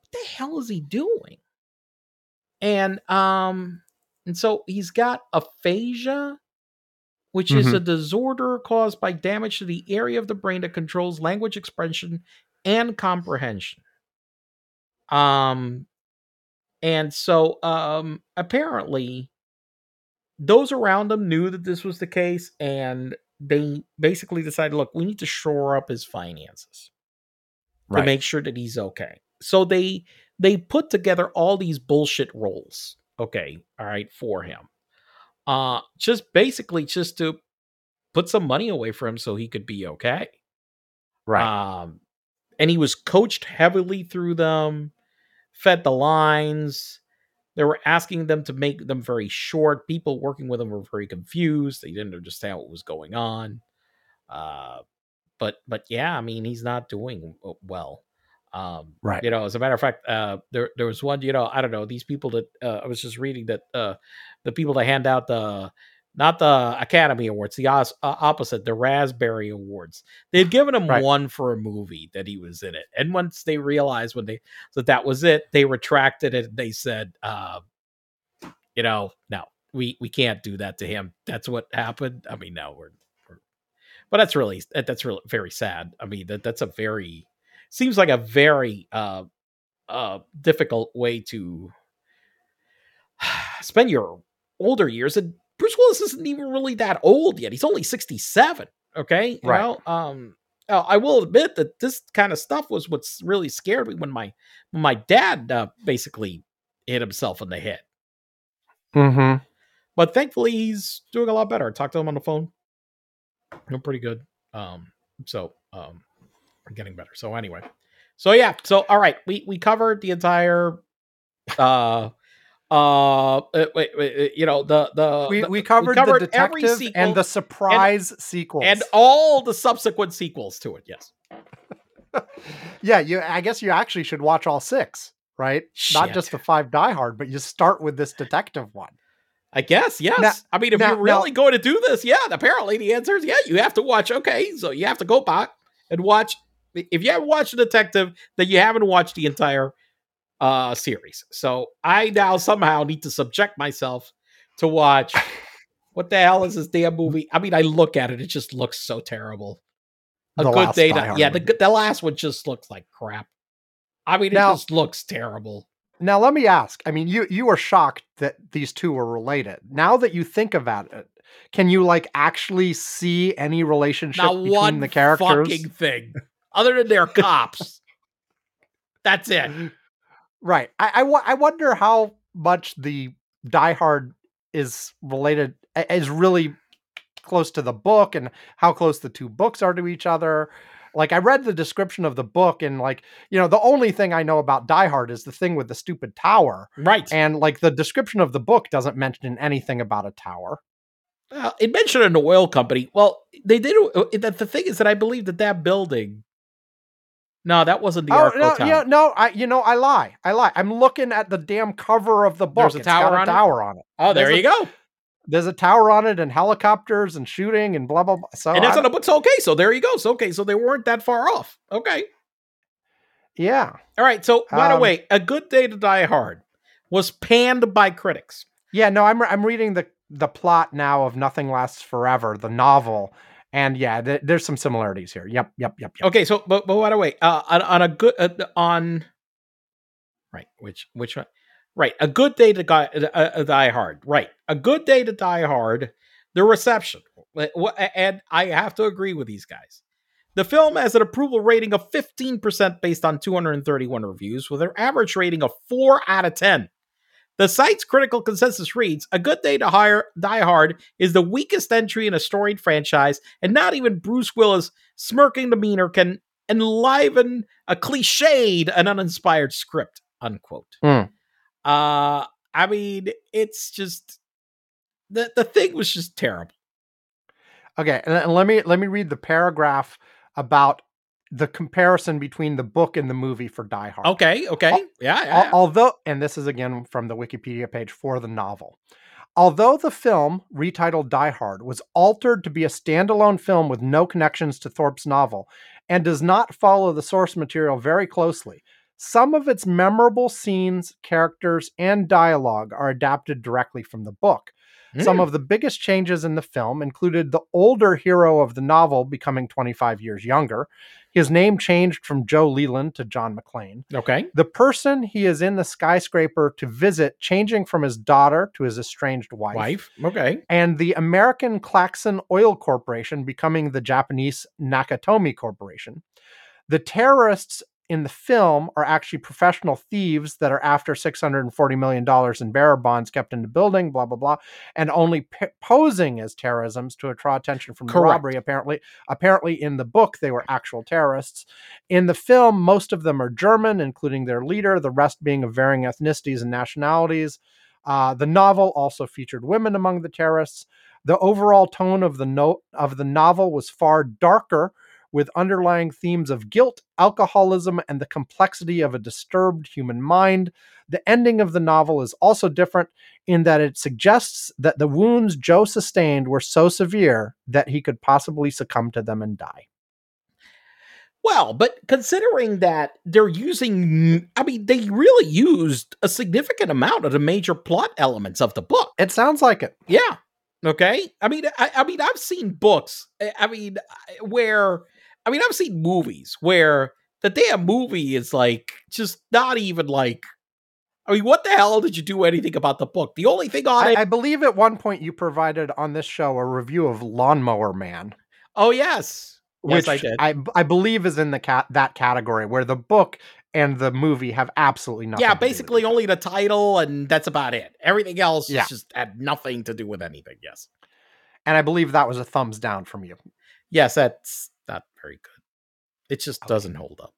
what the hell is he doing? And um, and so he's got aphasia, which is Mhm. a disorder caused by damage to the area of the brain that controls language expression and comprehension. Um, and so um, apparently, those around him knew that this was the case, and they basically decided, look, we need to shore up his finances to make sure that he's okay. So they they put together all these bullshit roles, okay, all right, for him. Uh just basically just to put some money away for him so he could be okay. right. Um and he was coached heavily through them, fed the lines. They were asking them to make them very short. People working with them were very confused. They didn't understand what was going on. Uh but but yeah, I mean, he's not doing well. Um, Right. You know, as a matter of fact, uh, there there was one. You know, I don't know these people that uh, I was just reading that uh, the people that hand out the not the Academy Awards, the os- uh, opposite, the Raspberry Awards. They'd given him Right. one for a movie that he was in it, and once they realized when they that that was it, they retracted it. They said, uh, you know, no, we we can't do that to him. That's what happened. I mean, no, we're, we're but that's really that, that's really very sad. I mean, that that's a very seems like a very uh uh difficult way to (sighs) spend your older years. And Bruce Willis isn't even really that old yet. He's only 67. Okay. You Right. know, um I will admit that this kind of stuff was what's really scared me when my when my dad uh, basically hit himself in the head. Mm-hmm. But thankfully, he's doing a lot better. I talked to him on the phone. I'm pretty good. Um, so um, I'm getting better. So anyway, so yeah. So all right, we we covered the entire. Uh, uh, uh, wait, wait, you know the the We, we covered, covered the every detective sequel and the surprise sequels. and all the subsequent sequels to it. Yes. (laughs) yeah, you. I guess you actually should watch all six, right? Not just the five Die Hard, but you start with this detective one. I guess yes. Now- I mean, if now- you're really going to do this, yeah. Apparently, the answer is yeah. You have to watch. Okay, so you have to go back and watch If you haven't watched the Detective, then you haven't watched the entire uh series. So I now somehow need to subject myself to watch what the hell is this damn movie? I mean, I look at it, it just looks so terrible. A The good day to yeah, the the last one just looks like crap. I mean, it Now- just looks terrible. Now let me ask. I mean, you you were shocked that these two were related. Now that you think about it, can you like actually see any relationship between the characters? fucking thing, other than they're cops. (laughs) That's it. Right. I I, I wonder how much the Die Hard is related is really close to the book and how close the two books are to each other. Like I read the description of the book and like, you know, the only thing I know about Die Hard is the thing with the stupid tower. Right. And like the description of the book doesn't mention anything about a tower. Uh, it mentioned an oil company. Well, they did. uh, The, the thing is that I believe that that building. No, that wasn't the oh Arco no, Tower. yeah, no, I you know I lie, I lie. I'm looking at the damn cover of the book. There's a It's tower on it? tower on it. oh, there there's you a- go. There's a tower on it and helicopters and shooting and blah blah blah. So and that's on the book. So okay, so there you go. So okay, so they weren't that far off. Okay. yeah, All right. So by the Um, way, A Good Day to Die Hard was panned by critics. yeah. No, I'm I'm reading the the plot now of Nothing Lasts Forever, the novel, and yeah, th- there's some similarities here. Yep, yep, yep, yep. Okay. So but but by the way, uh, on, on a good uh, on. Right. Which which one? Right. A Good Day to Guy, uh, uh, Die Hard. Right. A Good Day to Die Hard. The reception. And I have to agree with these guys. The film has an approval rating of 15% based on 231 reviews, with an average rating of 4 out of 10. The site's critical consensus reads A Good Day to hire, Die Hard is the weakest entry in a storied franchise, and not even Bruce Willis' smirking demeanor can enliven a cliched and uninspired script. Unquote. Hmm. Uh, I mean, it's just. The, the thing was just terrible. Okay, and, and let me let me read the paragraph about the comparison between the book and the movie for Die Hard. Okay, okay. Al- yeah, Al- yeah. Although, and this is again from the Wikipedia page for the novel. Although the film, retitled Die Hard, was altered to be a standalone film with no connections to Thorp's novel and does not follow the source material very closely, some of its memorable scenes, characters, and dialogue are adapted directly from the book. Some Mm. of the biggest changes in the film included the older hero of the novel becoming 25 years younger. His name changed from Joe Leland to John McClane. okay. The person he is in the skyscraper to visit changing from his daughter to his estranged wife. Wife. Okay. And the American Klaxon Oil Corporation becoming the Japanese Nakatomi Corporation. The terrorists in the film are actually professional thieves that are after $640 million in bearer bonds kept in the building, blah, blah, blah, and only p- posing as terrorisms to draw attention from the robbery. Apparently, apparently in the book, they were actual terrorists. In the film, most of them are German, including their leader, the rest being of varying ethnicities and nationalities. Uh, the novel also featured women among the terrorists. The overall tone of the note of the novel was far darker, with underlying themes of guilt, alcoholism, and the complexity of a disturbed human mind. The ending of the novel is also different in that it suggests that the wounds Joe sustained were so severe that he could possibly succumb to them and die. Well, but considering that they're using, I mean, they really used a significant amount of the major plot elements of the book. It sounds like it. Yeah. Okay. I mean, I, I mean, I've seen books. eh, I mean, where, I mean, I've seen movies where the damn movie is like just not even like. I mean, what the hell did you do anything about the book? The only thing on I, it. I believe at one point you provided on this show a review of Lawnmower Man. oh yes, which yes, I did. I, I believe is in the cat that category where the book and the movie have absolutely nothing. yeah, to do with basically only the title, and that's about it. Everything else Yeah. just had nothing to do with anything. Yes, and I believe that was a thumbs down from you. yes, that's not very good. It just Okay. doesn't hold up.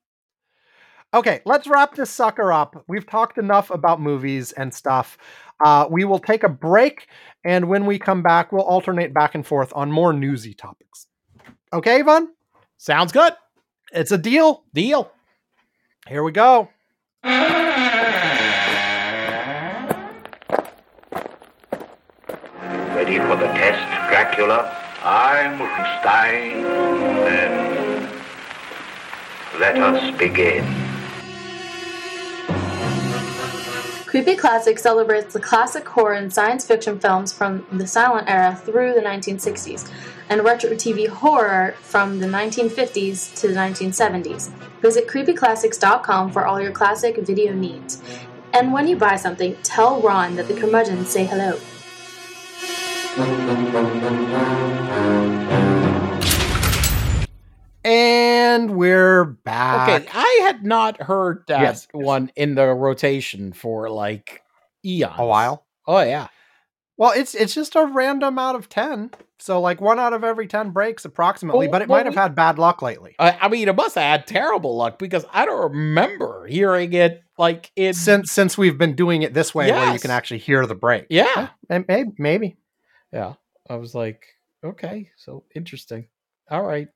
Okay, let's wrap this sucker up. We've talked enough about movies and stuff. Uh, we will take a break, and when we come back, we'll alternate back and forth on more newsy topics. Okay, Ivan? Sounds good. It's a deal. Deal. Here we go. Ready for the test, Dracula? I'm Rufenstein. Then Let us begin. Creepy Classic celebrates the classic horror and science fiction films from the silent era through the 1960s, and retro TV horror from the 1950s to the 1970s. Visit creepyclassics.com for all your classic video needs. And when you buy something, tell Ron that the curmudgeons say hello. And we're back. Okay, I had not heard that Yes. one in the rotation for like eons. A while. Oh yeah. Well, it's it's just a random out of ten. So like one out of every ten breaks approximately, Well, but it well, might have we- had bad luck lately. I, I mean, it must have had terrible luck because I don't remember hearing it like in. Since since we've been doing it this way, where you can actually hear the break. yeah, Maybe, maybe. Yeah. I was like, okay, so interesting. All right.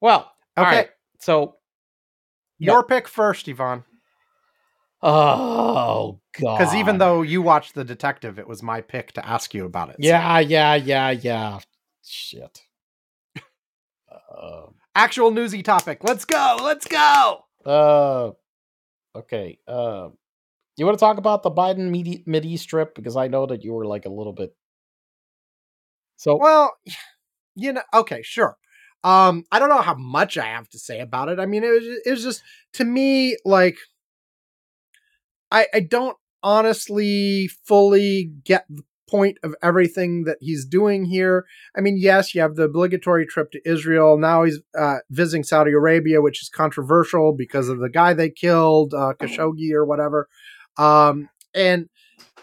Well, all Okay. right. So, Your pick first, Ivan. oh god. Because even though you watched the detective, it was my pick to ask you about it. So- yeah, yeah, yeah, yeah. Shit. Uh, Actual newsy topic. Let's go. Let's go. Uh, okay. Uh, you want to talk about the Biden midi midi strip because I know that you were like a little bit. So Well, you know, okay, sure. Um, I don't know how much I have to say about it. I mean, it was it was just to me like I I don't honestly fully get the point of everything that he's doing here. I mean, yes, you have the obligatory trip to Israel. Now he's uh, visiting Saudi Arabia, which is controversial because of the guy they killed, uh, Khashoggi or whatever. Um, and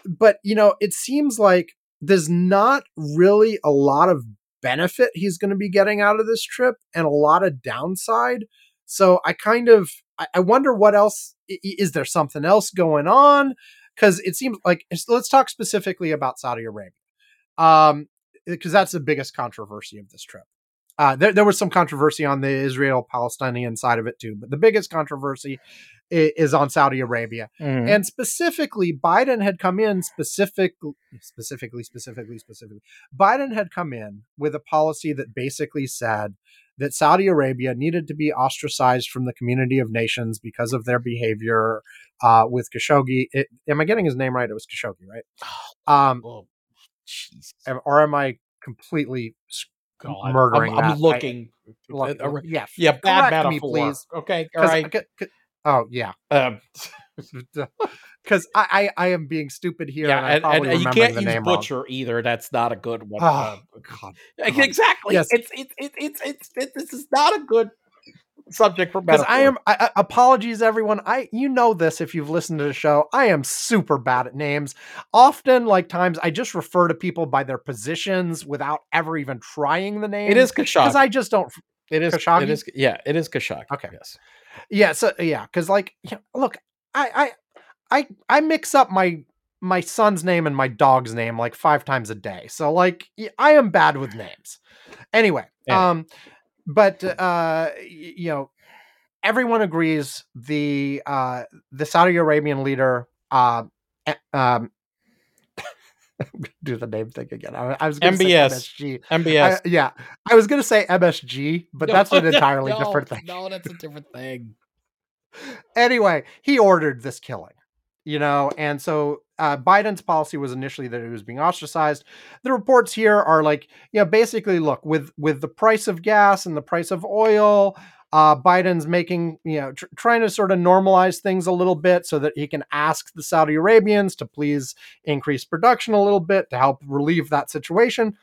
but you know, it seems like there's not really a lot of benefit he's going to be getting out of this trip and a lot of downside. So I kind of I, wonder what else is there something else going on because it seems like let's talk specifically about Saudi Arabia, um, because that's the biggest controversy of this trip. Uh, there, there was some controversy on the Israel Palestinian side of it too, but the biggest controversy is on Saudi Arabia. Mhm. And specifically, Biden had come in specific, specifically, specifically, specifically. Biden had come in with a policy that basically said that Saudi Arabia needed to be ostracized from the community of nations because of their behavior uh, with Khashoggi. It, am I getting his name right? It was Khashoggi, right? (sighs) Um, oh, am- or am I completely God, murdering I'm, I'm that? I- looking. look- uh, uh, yeah, yeah, bad correct me, please. Okay, all 'Cause- right. 'cause- 'cause- oh yeah, Um, (laughs) because I, I I am being stupid here. yeah, and, and, and, you can't the use name wrong. butcher either. That's not a good one. Oh, Uh, God. (laughs) God. Exactly. Yes. It's it's it's it's it's it, this is not a good subject for because. I am. I, apologies, everyone. I you know this if you've listened to the show. I am super bad at names. Often, like times, I just refer to people by their positions without ever even trying the name. It is Khashoggi. because I just don't. it is Khashoggi? It is yeah. It is Khashoggi. Okay. Yes. Yeah. So yeah, because like, yeah, look, I I I I mix up my my son's name and my dog's name like five times a day. So like, I am bad with names. Anyway, Yeah. um, but uh, you know, everyone agrees the uh the Saudi Arabian leader uh um. (laughs) do the name thing again. I, I was going to say MBS. MSG. MBS. I- yeah, I was going to say MSG, but that's an (laughs) entirely no, different thing No, that's a different thing. (laughs) anyway, he ordered this killing, you know, and so uh, Biden's policy was initially that he was being ostracized. The reports here are like, you know, basically, look with with the price of gas and the price of oil, uh, Biden's making, you know, tr- trying to sort of normalize things a little bit so that he can ask the Saudi Arabians to please increase production a little bit to help relieve that situation.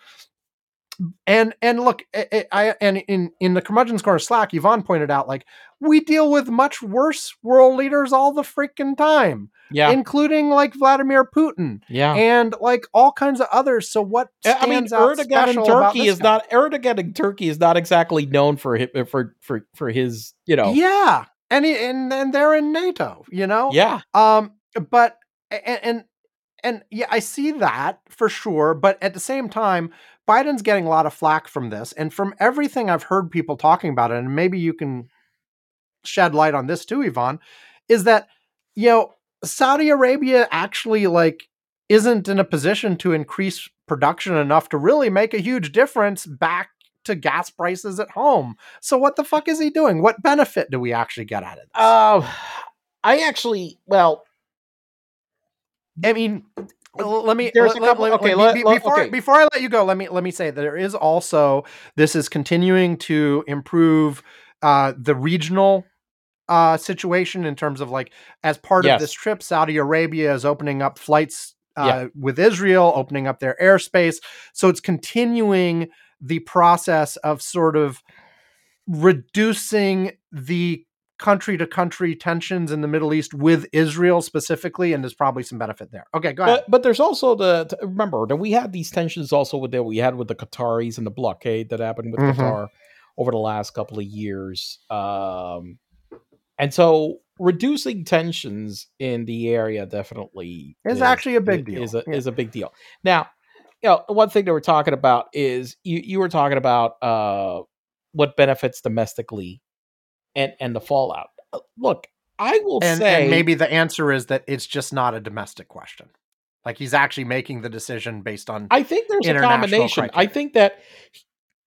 And and look, I, I I- and in in the curmudgeon's corner Slack, Ivan pointed out like we deal with much worse world leaders all the freaking time, Yeah. including like Vladimir Putin yeah. and like all kinds of others. So what I I mean, stands out Erdogan in Turkey is guy? not Erdogan in Turkey is not exactly known for for for for his you know Yeah, and he, and and they're in NATO, you know. yeah Um, but and, and and yeah, I see that for sure. But at the same time, Biden's getting a lot of flack from this, and from everything I've heard people talking about it, and maybe you can shed light on this too, Ivan, is that you know Saudi Arabia actually like isn't in a position to increase production enough to really make a huge difference back to gas prices at home. So what the fuck is he doing? What benefit do we actually get out of this? Uh, I actually, well, I mean, let me There's let- a couple- let- okay, let- be- let- before okay. before I let you go, let me let me say that there is also this is continuing to improve uh, the regional uh, situation in terms of like as part Yes. of this trip, Saudi Arabia is opening up flights uh, Yeah. with Israel, opening up their airspace. So it's continuing the process of sort of reducing the country to country tensions in the Middle East with Israel specifically, and there's probably some benefit there. Okay, go ahead. but but there's also the t- remember that we had these tensions also with that we had with the Qataris and the blockade that happened with Mhm. Qatar over the last couple of years. Um, and so reducing tensions in the area definitely is actually a big deal. Is a Yeah. is a big deal. Now, you know, one thing that we're talking about is you you were talking about uh what benefits domestically and and the fallout. Uh, Look, I will and, say and maybe the answer is that it's just not a domestic question. Like he's actually making the decision based on I think there's a combination. I think that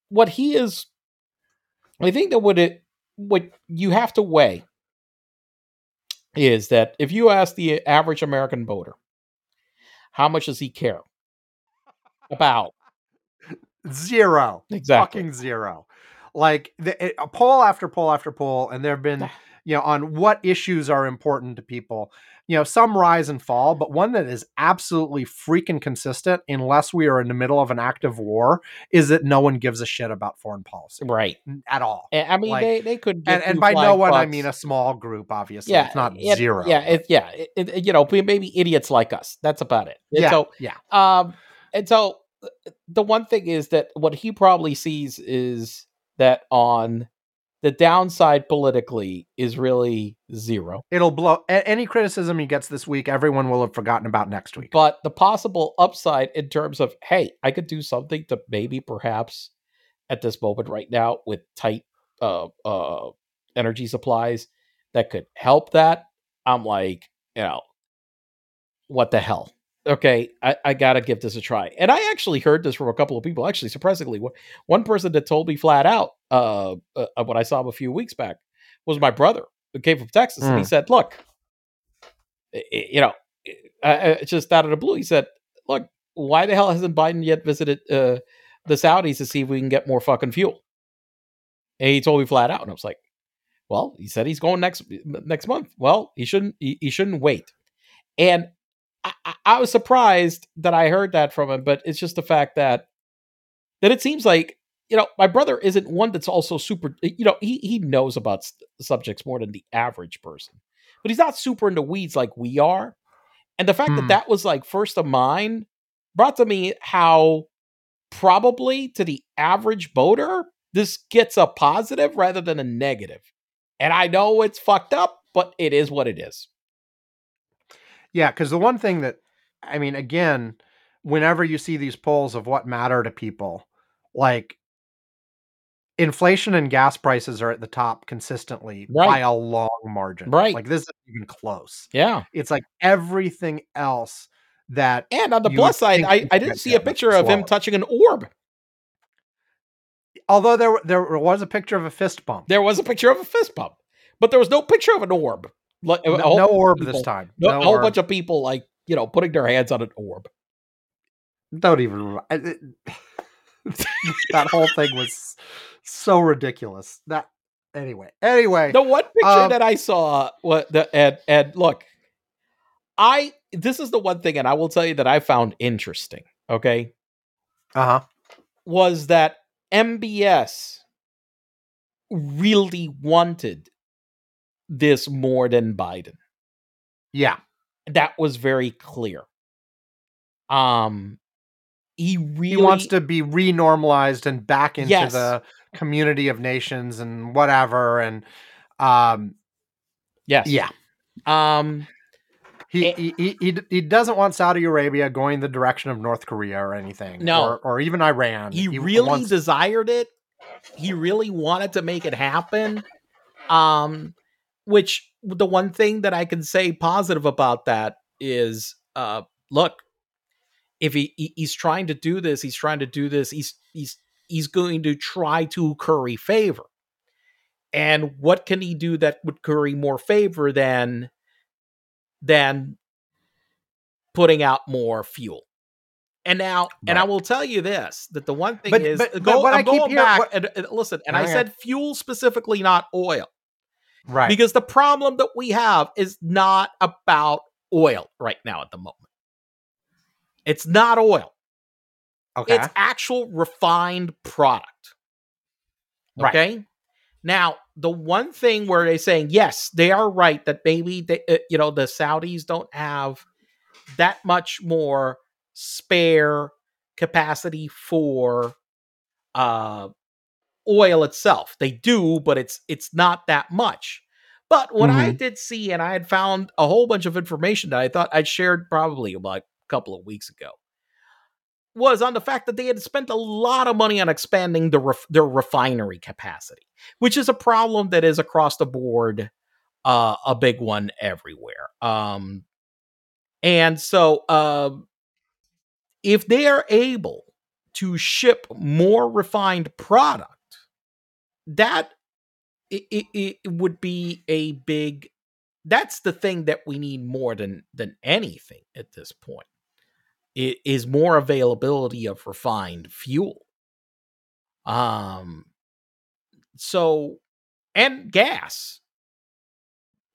what he is, I think that what it what you have to weigh is that if you ask the average American voter, how much does he care about (laughs) zero, exactly? fucking zero. Like the, it, a poll after poll after poll, and there have been, you know, on what issues are important to people. You know, some rise and fall, but one that is absolutely freaking consistent, unless we are in the middle of an active war, is that no one gives a shit about foreign policy Right. at all. And, I mean, Like- they they could And, and by no one, I mean a small group. Obviously, yeah, it's not it- zero. Yeah, it, yeah, it, it- you know, maybe idiots like us. That's about it. And yeah, so yeah. Um, and so uh, the one thing is that what he probably sees is that on the downside politically is really zero, It'll blow a- any criticism he gets this week. Everyone will have forgotten about next week. but the possible upside in terms of hey, I could do something to maybe perhaps at this moment right now with tight uh uh energy supplies that could help that. I'm like, you know, what the hell? Okay, I, I gotta give this a try. And I actually heard this from a couple of people. Actually, surprisingly, one- person that told me flat out uh, uh when I saw him a few weeks back was my brother who came from Texas, and he Mm. said, "Look, you know, uh, uh, just out of the blue, he said, look, why the hell hasn't Biden yet visited uh, the Saudis to see if we can get more fucking fuel?" And he told me flat out, and I was like, "Well, he said he's going next next month. Well, he shouldn't he, he shouldn't wait." And I, I- was surprised that I heard that from him, but it's just the fact that that it seems like you know my brother isn't one that's also super. You know, he he knows about subjects more than the average person, but he's not super into weeds like we are. And the fact Hmm. that that was like first of mine brought to me how probably to the average boater this gets a positive rather than a negative. And I know it's fucked up, but it is what it is. Yeah, because the one thing that I mean, again, whenever you see these polls of what matter to people, like inflation and gas prices are at the top consistently by a long margin. Right. Like this isn't even close. Yeah. It's like everything else that And on the plus side, I, I didn't see a picture of him touching an orb. although there there was a picture of a fist bump. There was a picture of a fist bump, but there was no picture of an orb. Like no, no orb people- this time. No, No a whole orb. bunch of people like you know putting their hands on an orb. Don't even. It- (laughs) that whole thing was so ridiculous. That anyway. Anyway. The one picture Um, that I saw, what the and and look, I this is the one thing, and I will tell you that I found interesting. Okay, Uh huh. was that MBS really wanted this more than Biden. Yeah. That was very clear. Um, he really he wants to be renormalized and back into Yes. the community of nations and whatever and um Yes. yeah Um. he Eh. he, he, he, he doesn't want saudi arabia going the direction of north korea or anything No. or, or even iran he really wants- desired it he really wanted to make it happen um which the one thing that i can say positive about that is uh look if he, he he's trying to do this he's trying to do this he's he's he's going to try to curry favor. And what can he do that would curry more favor than than putting out more fuel? And now, and I will tell you this: that the one thing But- is, but- but go, what I'm I keep going hearing- back what- and, and listen. And I said fuel specifically, not oil, Right. because the problem that we have is not about oil right now at the moment. It's not oil. okay. It's actual refined product. Right. Okay. Now, the one thing where they're saying, yes, they are right that maybe they, uh, you know, the Saudis don't have that much more spare capacity for uh oil itself. They do, but it's it's not that much. But what I did see, and I had found a whole bunch of information that I thought I'd shared probably about a couple of weeks ago, was on the fact that they had spent a lot of money on expanding the ref- their refinery capacity, which is a problem that is across the board, uh, a big one everywhere. Um, and so, um, if they are able to ship more refined product, that it, it, it would be a big. That's the thing that we need more than than anything at this point. It is more availability of refined fuel. Um. So, and gas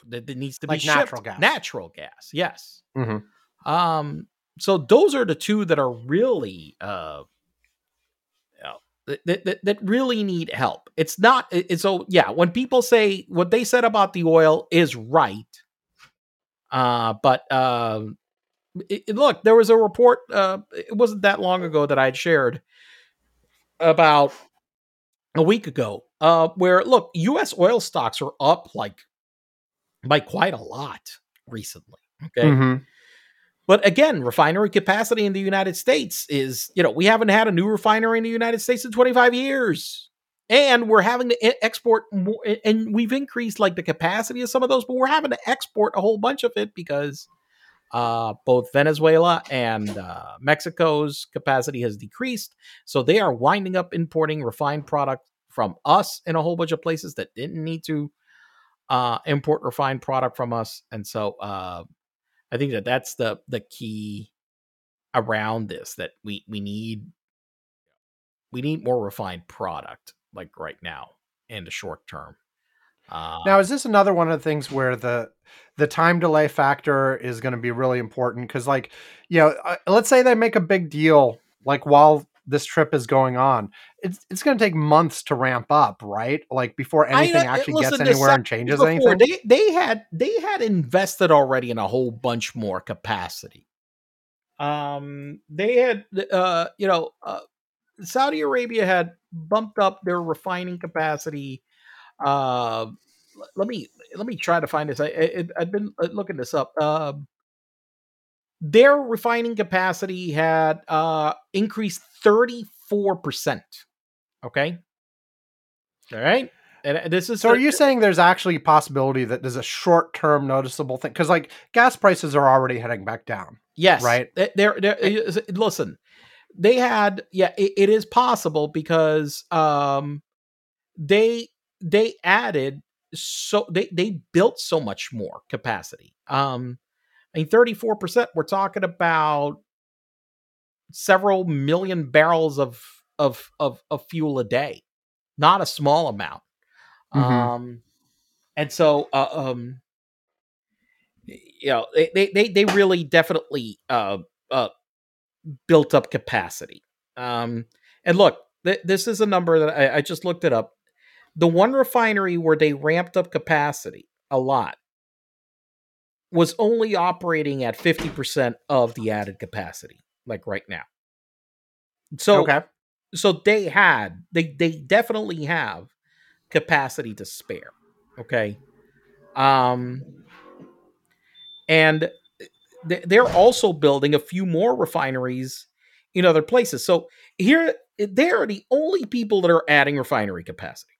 that, that needs to be Like shipped. natural gas. Natural gas, yes. Mhm. Um. So those are the two that are really uh that, that, that- really need help. It's not it's so yeah, when people say what they said about the oil is right. Uh but um it, look, there was a report uh it wasn't that long ago that I'd shared about a week ago uh where look, US oil stocks are up like by quite a lot recently. Okay. Mhm. But again, refinery capacity in the United States is, you know, we haven't had a new refinery in the United States in 25 years. And we're having to export more, and we've increased like the capacity of some of those, but we're having to export a whole bunch of it because uh, both Venezuela and uh, Mexico's capacity has decreased. So they are winding up importing refined product from us in a whole bunch of places that didn't need to uh, import refined product from us. And so, uh, I think that that's the the key around this that we we need we need more refined product like right now in the short term. Uh, Now, is this another one of the things where the the time delay factor is going to be really important? Because, like, you know, uh, let's say they make a big deal, like while this trip is going on, it's it's going to take months to ramp up, right? Like before anything uh, actually listen, gets anywhere and changes before, anything. They they had they had invested already in a whole bunch more capacity. Um, they had uh, you know, uh, Saudi Arabia had bumped up their refining capacity. Uh, let me let me try to find this. I, I I've been uh, looking this up. Um, their refining capacity had uh increased thirty four percent. Okay. All right. And uh, this is So, are you saying there's actually a possibility that there's a short term noticeable thing? Because, like, gas prices are already heading back down. Yes. Right. Th- There, is- Listen, they had. Yeah, it, it is possible because um, they they added so they they built so much more capacity. Um, I mean, thirty four percent. We're talking about several million barrels of of of of fuel a day, not a small amount. Mhm. Um, and so uh, um, you know, they they they, they really definitely uh uh built up capacity. Um, and look, th- this is a number that I, I just looked it up. The one refinery where they ramped up capacity a lot was only operating at 50% of the added capacity, like right now. So, okay. so they had, they, they definitely have capacity to spare. Okay. Um, and th- they're also building a few more refineries in other places. So here, they're the only people that are adding refinery capacity.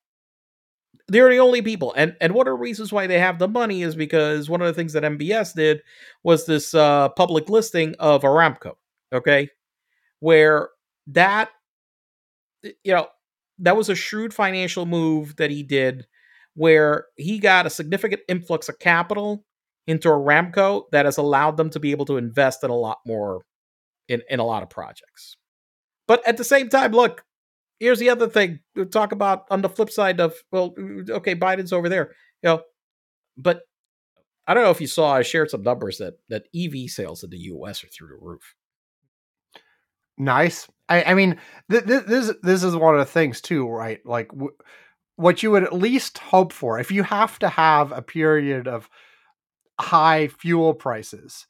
They're the only people, and and one of the reasons why they have the money is because one of the things that MBS did was this uh, public listing of Aramco. Okay, where that you know, that was a shrewd financial move that he did where he got a significant influx of capital into Aramco that has allowed them to be able to invest in a lot more in, in a lot of projects. But at the same time, look, here's the other thing. We talk about on the flip side of well, okay, Biden's over there, you know, but I don't know if you saw. I shared some numbers that that EV sales in the U.S. are through the roof. Nice. I, I mean, th- th- this this is one of the things too, right? Like w- what you would at least hope for if you have to have a period of high fuel prices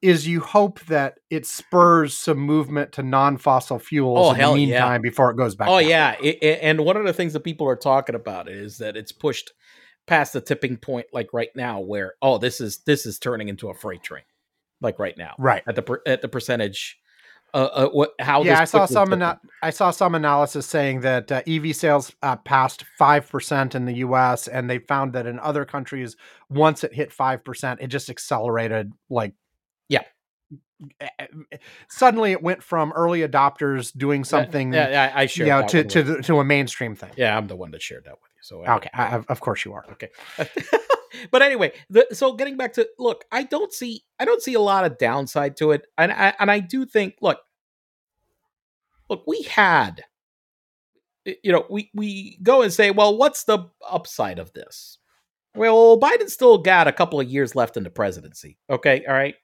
is you hope that it spurs some movement to non-fossil fuels Oh, in the hell yeah. meantime before it goes back. Oh down. yeah, it, it- and one of the things that people are talking about is that it's pushed past the tipping point, like right now, where oh, this is this is turning into a freight train, like right now Right. at the per, at the percentage. Uh, uh what how? yeah, I saw some. Ana- I saw some analysis saying that uh, EV sales uh, passed five percent in the U.S. and they found that in other countries, once it hit five percent, it just accelerated. Like, Yeah. Suddenly, it went from early adopters doing something, Yeah, yeah, I, I you know, to to the- to a mainstream thing. yeah, I'm the one that shared that with you. So I- Okay, I, of- course you are. Okay. (laughs) but anyway, the, so getting back to look, I don't see I don't see a lot of downside to it, and I and I do think look, look, we had, you know, we we go and say, well, what's the upside of this? Well, Biden still got a couple of years left in the presidency. Okay, all right,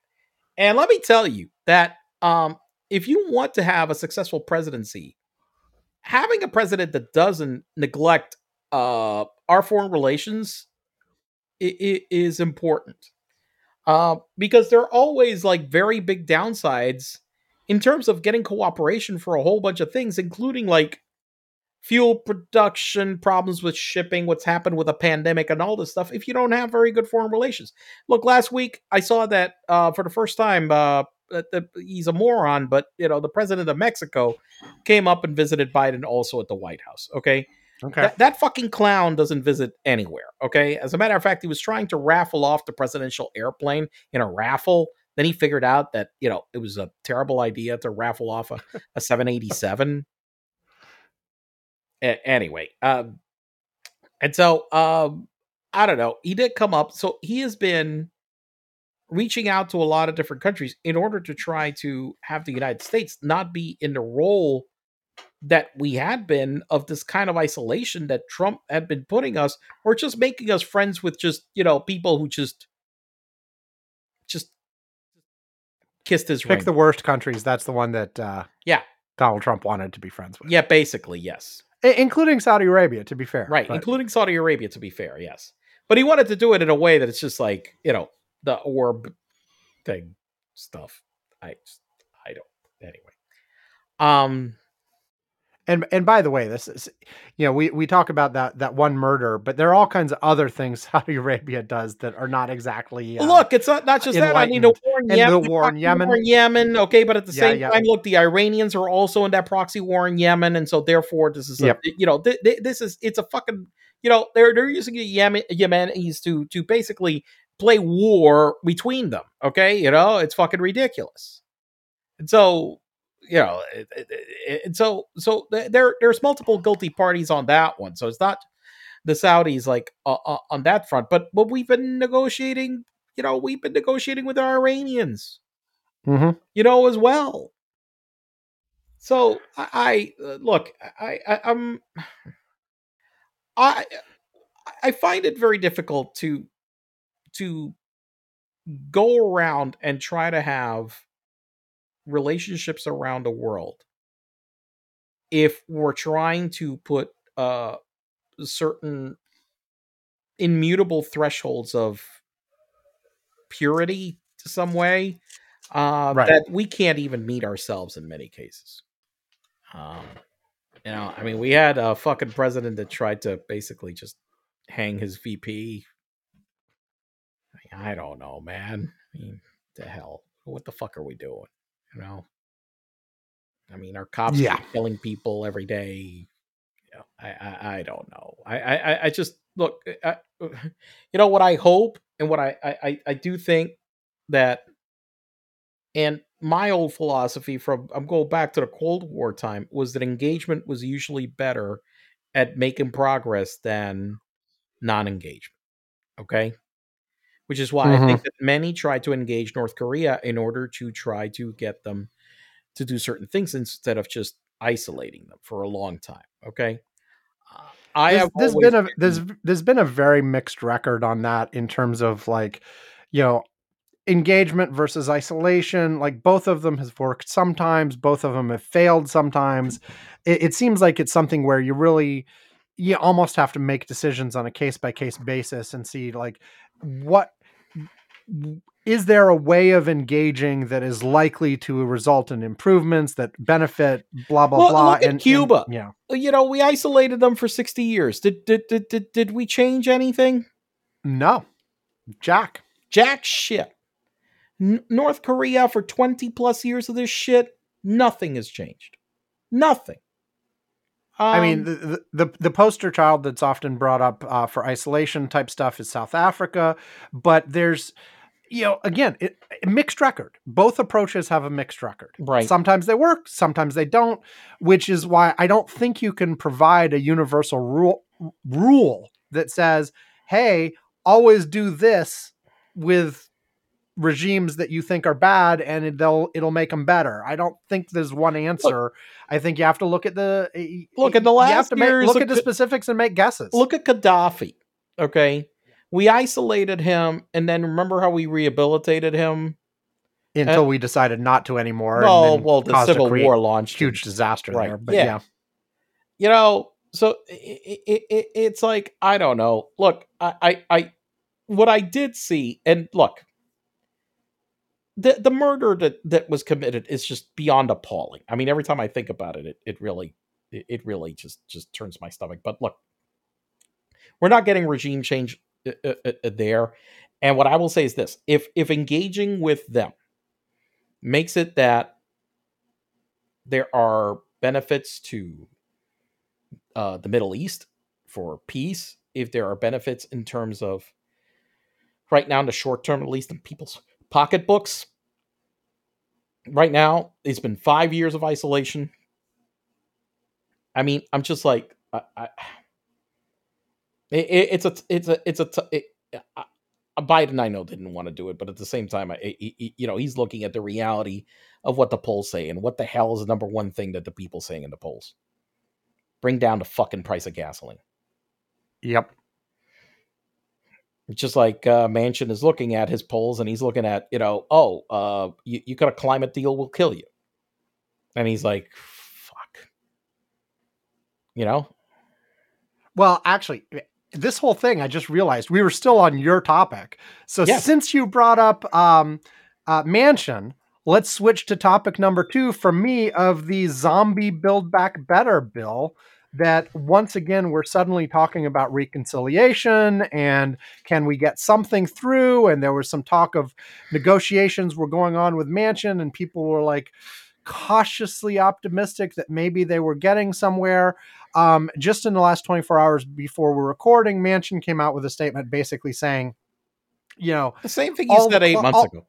and let me tell you that um, if you want to have a successful presidency, having a president that doesn't neglect uh, our foreign relations i- i- is important. Uh, because there are always like very big downsides in terms of getting cooperation for a whole bunch of things, including like fuel production, problems with shipping, what's happened with a pandemic, and all this stuff. If you don't have very good foreign relations, look, last week I saw that uh, for the first time. Uh, that he's a moron, but you know the president of Mexico came up and visited Biden also at the White House. Okay, Okay, that, that fucking clown doesn't visit anywhere. Okay. As a matter of fact, he was trying to raffle off the presidential airplane in a raffle. Then he figured out that, you know, it was a terrible idea to raffle off a, a 787. A- anyway, um, and so um, I don't know. He did come up. So he has been reaching out to a lot of different countries in order to try to have the United States not be in the role that we had been of this kind of isolation that Trump had been putting us, or just making us friends with just you know people who just just kissed his pick ring. the worst countries. That's the one that uh, Yeah. Donald Trump wanted to be friends with. yeah, basically yes, including Saudi Arabia. To be fair, right, but- including Saudi Arabia. To be fair, yes, but he wanted to do it in a way that it's just like you know the orb thing stuff. I I don't anyway. Um. And and by the way, this is you know we we talk about that that one murder, but there are all kinds of other things (laughs) Saudi Arabia does that are not exactly uh, Look, it's not, not just that. I need to warn Yemen, the war in Yemen. war in Yemen. Okay, but at the Yeah, same yeah. time, look, the Iranians are also in that proxy war in Yemen, and so therefore, this is a, Yep. you know, th- th- this is it's a fucking you know they're they're using the Yemen Yemenis to to basically play war between them. Okay, you know, it's fucking ridiculous. And so you know, it, it, it- and so so there there's multiple guilty parties on that one. So it's not the Saudis like uh, uh, on that front, but but we've been negotiating. You know, we've been negotiating with our Iranians. Mhm. You know, as well. So I, I uh, look, I, I I'm I I find it very difficult to to go around and try to have relationships around the world. If we're trying to put uh certain immutable thresholds of purity to some way uh Right. that we can't even meet ourselves in many cases. Um you know i mean we had a fucking president that tried to basically just hang his vp I, mean, I don't know man. I mean the hell. What the fuck are we doing you know i mean our cops Yeah. are killing people every day you know, I, I i don't know i i I- just look eh, I, (laughs) you know what i hope and what I, I i i do think that and my old philosophy from I'm going back to the Cold War time was that engagement was usually better at making progress than non-engagement. Okay? Which is why I think that many tried to engage North Korea in order to try to get them to do certain things instead of just isolating them for a long time. Okay? Uh, I There's, have there's been a there's there's been a very mixed record on that in terms of like, you know, engagement versus isolation. Like both of them has worked sometimes, both of them have failed sometimes. It, it seems like it's something where you really you almost have to make decisions on a case by case basis and see like what is there a way of engaging that is likely to result in improvements that benefit blah blah Well, blah look at and Cuba. and- yeah you know, we isolated them for 60 years. Did did did did, did we change anything? no jack Jack shit. N- North Korea for 20 plus years of this shit, nothing has changed. Nothing. I mean, Um, the, the the poster child that's often brought up uh, for isolation type stuff is South Africa, but there's, you know, again, it, mixed record. Both approaches have a mixed record. Right. Sometimes they work, sometimes they don't, which is why I don't think you can provide a universal rule rule that says, "Hey, always do this with regimes that you think are bad and it- they'll it'll make them better." I don't think there's one answer. I think you have to look at the Look, at the you have last to make, look at the specifics and make guesses. look at Gaddafi. Okay. We isolated him, and then remember how we rehabilitated him? until uh, we decided not to anymore. and Well, well, the Civil War launched. huge disaster Right, there. But yeah. yeah. you know so it, it, it, it's like i don't know look I, I i what i did see and look the the murder that that was committed is just beyond appalling. I mean every time i think about it it, it really it, it really just just turns my stomach. But look we're not getting regime change uh, uh, uh, there. And what i will say is this if if engaging with them makes it that there are benefits to uh, the Middle East for peace, if there are benefits in terms of right now in the short term, at least in people's pocketbooks. Right now, it's been five years of isolation. I mean, I'm just like, I, I, it, it- it's a, it's a, it's a, t- it, Biden, I know didn't want to do it, but at the same time, I- I- you know, he's looking at the reality of what the polls say and what the hell is the number one thing that the people saying in the polls bring down the fucking price of gasoline. Yep. It's just like uh, Manchin is looking at his polls and he's looking at, you know, oh, uh, you, you got a climate deal, will kill you. And he's like, fuck. You know? Well, actually, eh, this whole thing, I just realized we were still on your topic. So Yes. since you brought up um, uh, Manchin, let's switch to topic number two for me of the zombie Build Back Better bill. That once again, we're suddenly talking about reconciliation and can we get something through? And there was some talk of negotiations were going on with Manchin, and people were like cautiously optimistic that maybe they were getting somewhere. Um, just in the last 24 hours before we're recording, Manchin came out with a statement basically saying, you know, The same thing you said eight cl- months all- ago.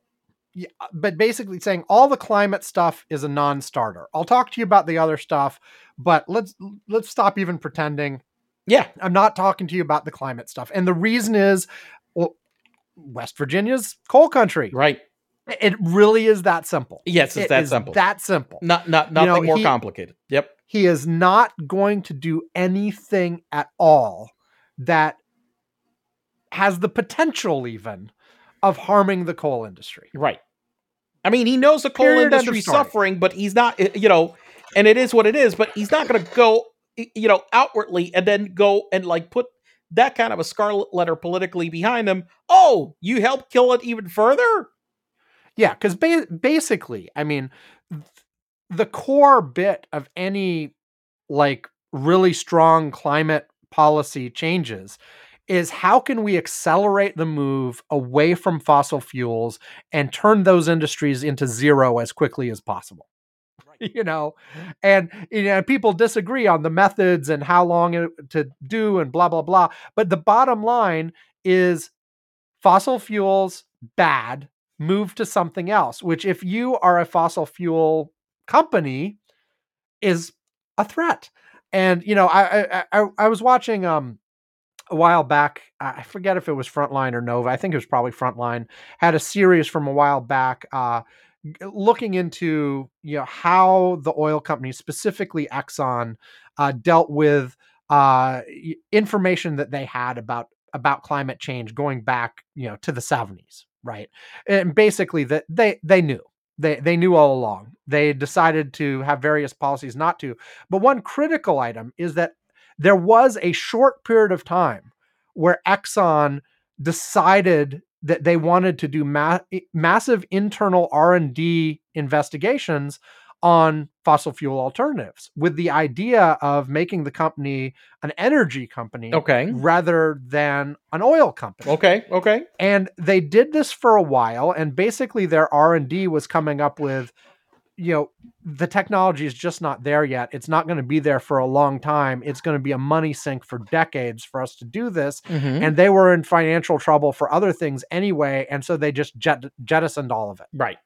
Yeah, uh, but basically saying all the climate stuff is a non-starter. I'll talk to you about the other stuff, but let's let's stop even pretending. Yeah. I'm not talking to you about the climate stuff. And the reason is well, West Virginia's coal country. Right. It really is that simple. Yes, it's It that simple. That simple. not not You nothing know, more he- complicated. Yep. he is not going to do anything at all that has the potential even of harming the coal industry. Right. I mean, he knows the coal Period, industry's suffering, but he's not, you know, and it is what it is, but he's not going to go, you know, outwardly and then go and like put that kind of a scarlet letter politically behind him. Oh, you help kill it even further? Yeah, because ba- basically, I mean, th- the core bit of any like really strong climate policy changes is how can we accelerate the move away from fossil fuels and turn those industries into zero as quickly as possible? (laughs) You know? And you know people disagree on the methods and how long it, to do and blah blah blah. But the bottom line is fossil fuels bad move to something else, which if you are a fossil fuel company is a threat. And you know, I I I, I was watching um a while back. I forget if it was Frontline or Nova. I think it was probably Frontline. Had a series from a while back, uh, looking into you know how the oil companies, specifically Exxon, uh, dealt with uh, information that they had about about climate change going back you know to the 70s right and basically that they they knew they they knew all along they decided to have various policies not to but one critical item is that there was a short period of time where Exxon decided that they wanted to do ma- massive internal R&D investigations on fossil fuel alternatives with the idea of making the company an energy company Okay. rather than an oil company. Okay. Okay. And they did this for a while and basically their R&D was coming up with you know the technology is just not there yet. It's not going to be there for a long time. It's going to be a money sink for decades for us to do this Mhm. and they were in financial trouble for other things anyway and so they just jet- jettisoned all of it right.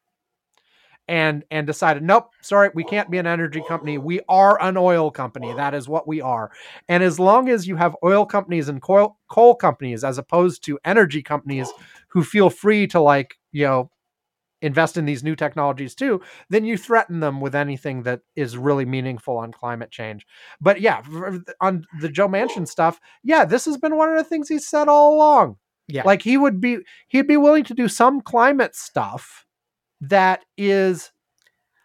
and and decided nope sorry we can't be an energy company we are an oil company that is what we are and as long as you have oil companies and coal, coal companies as opposed to energy companies who feel free to like you know invest in these new technologies too then you threaten them with anything that is really meaningful on climate change. But yeah on the joe manchin stuff yeah this has been one of the things he's said all along. Yeah. like he would be he'd be willing to do some climate stuff that is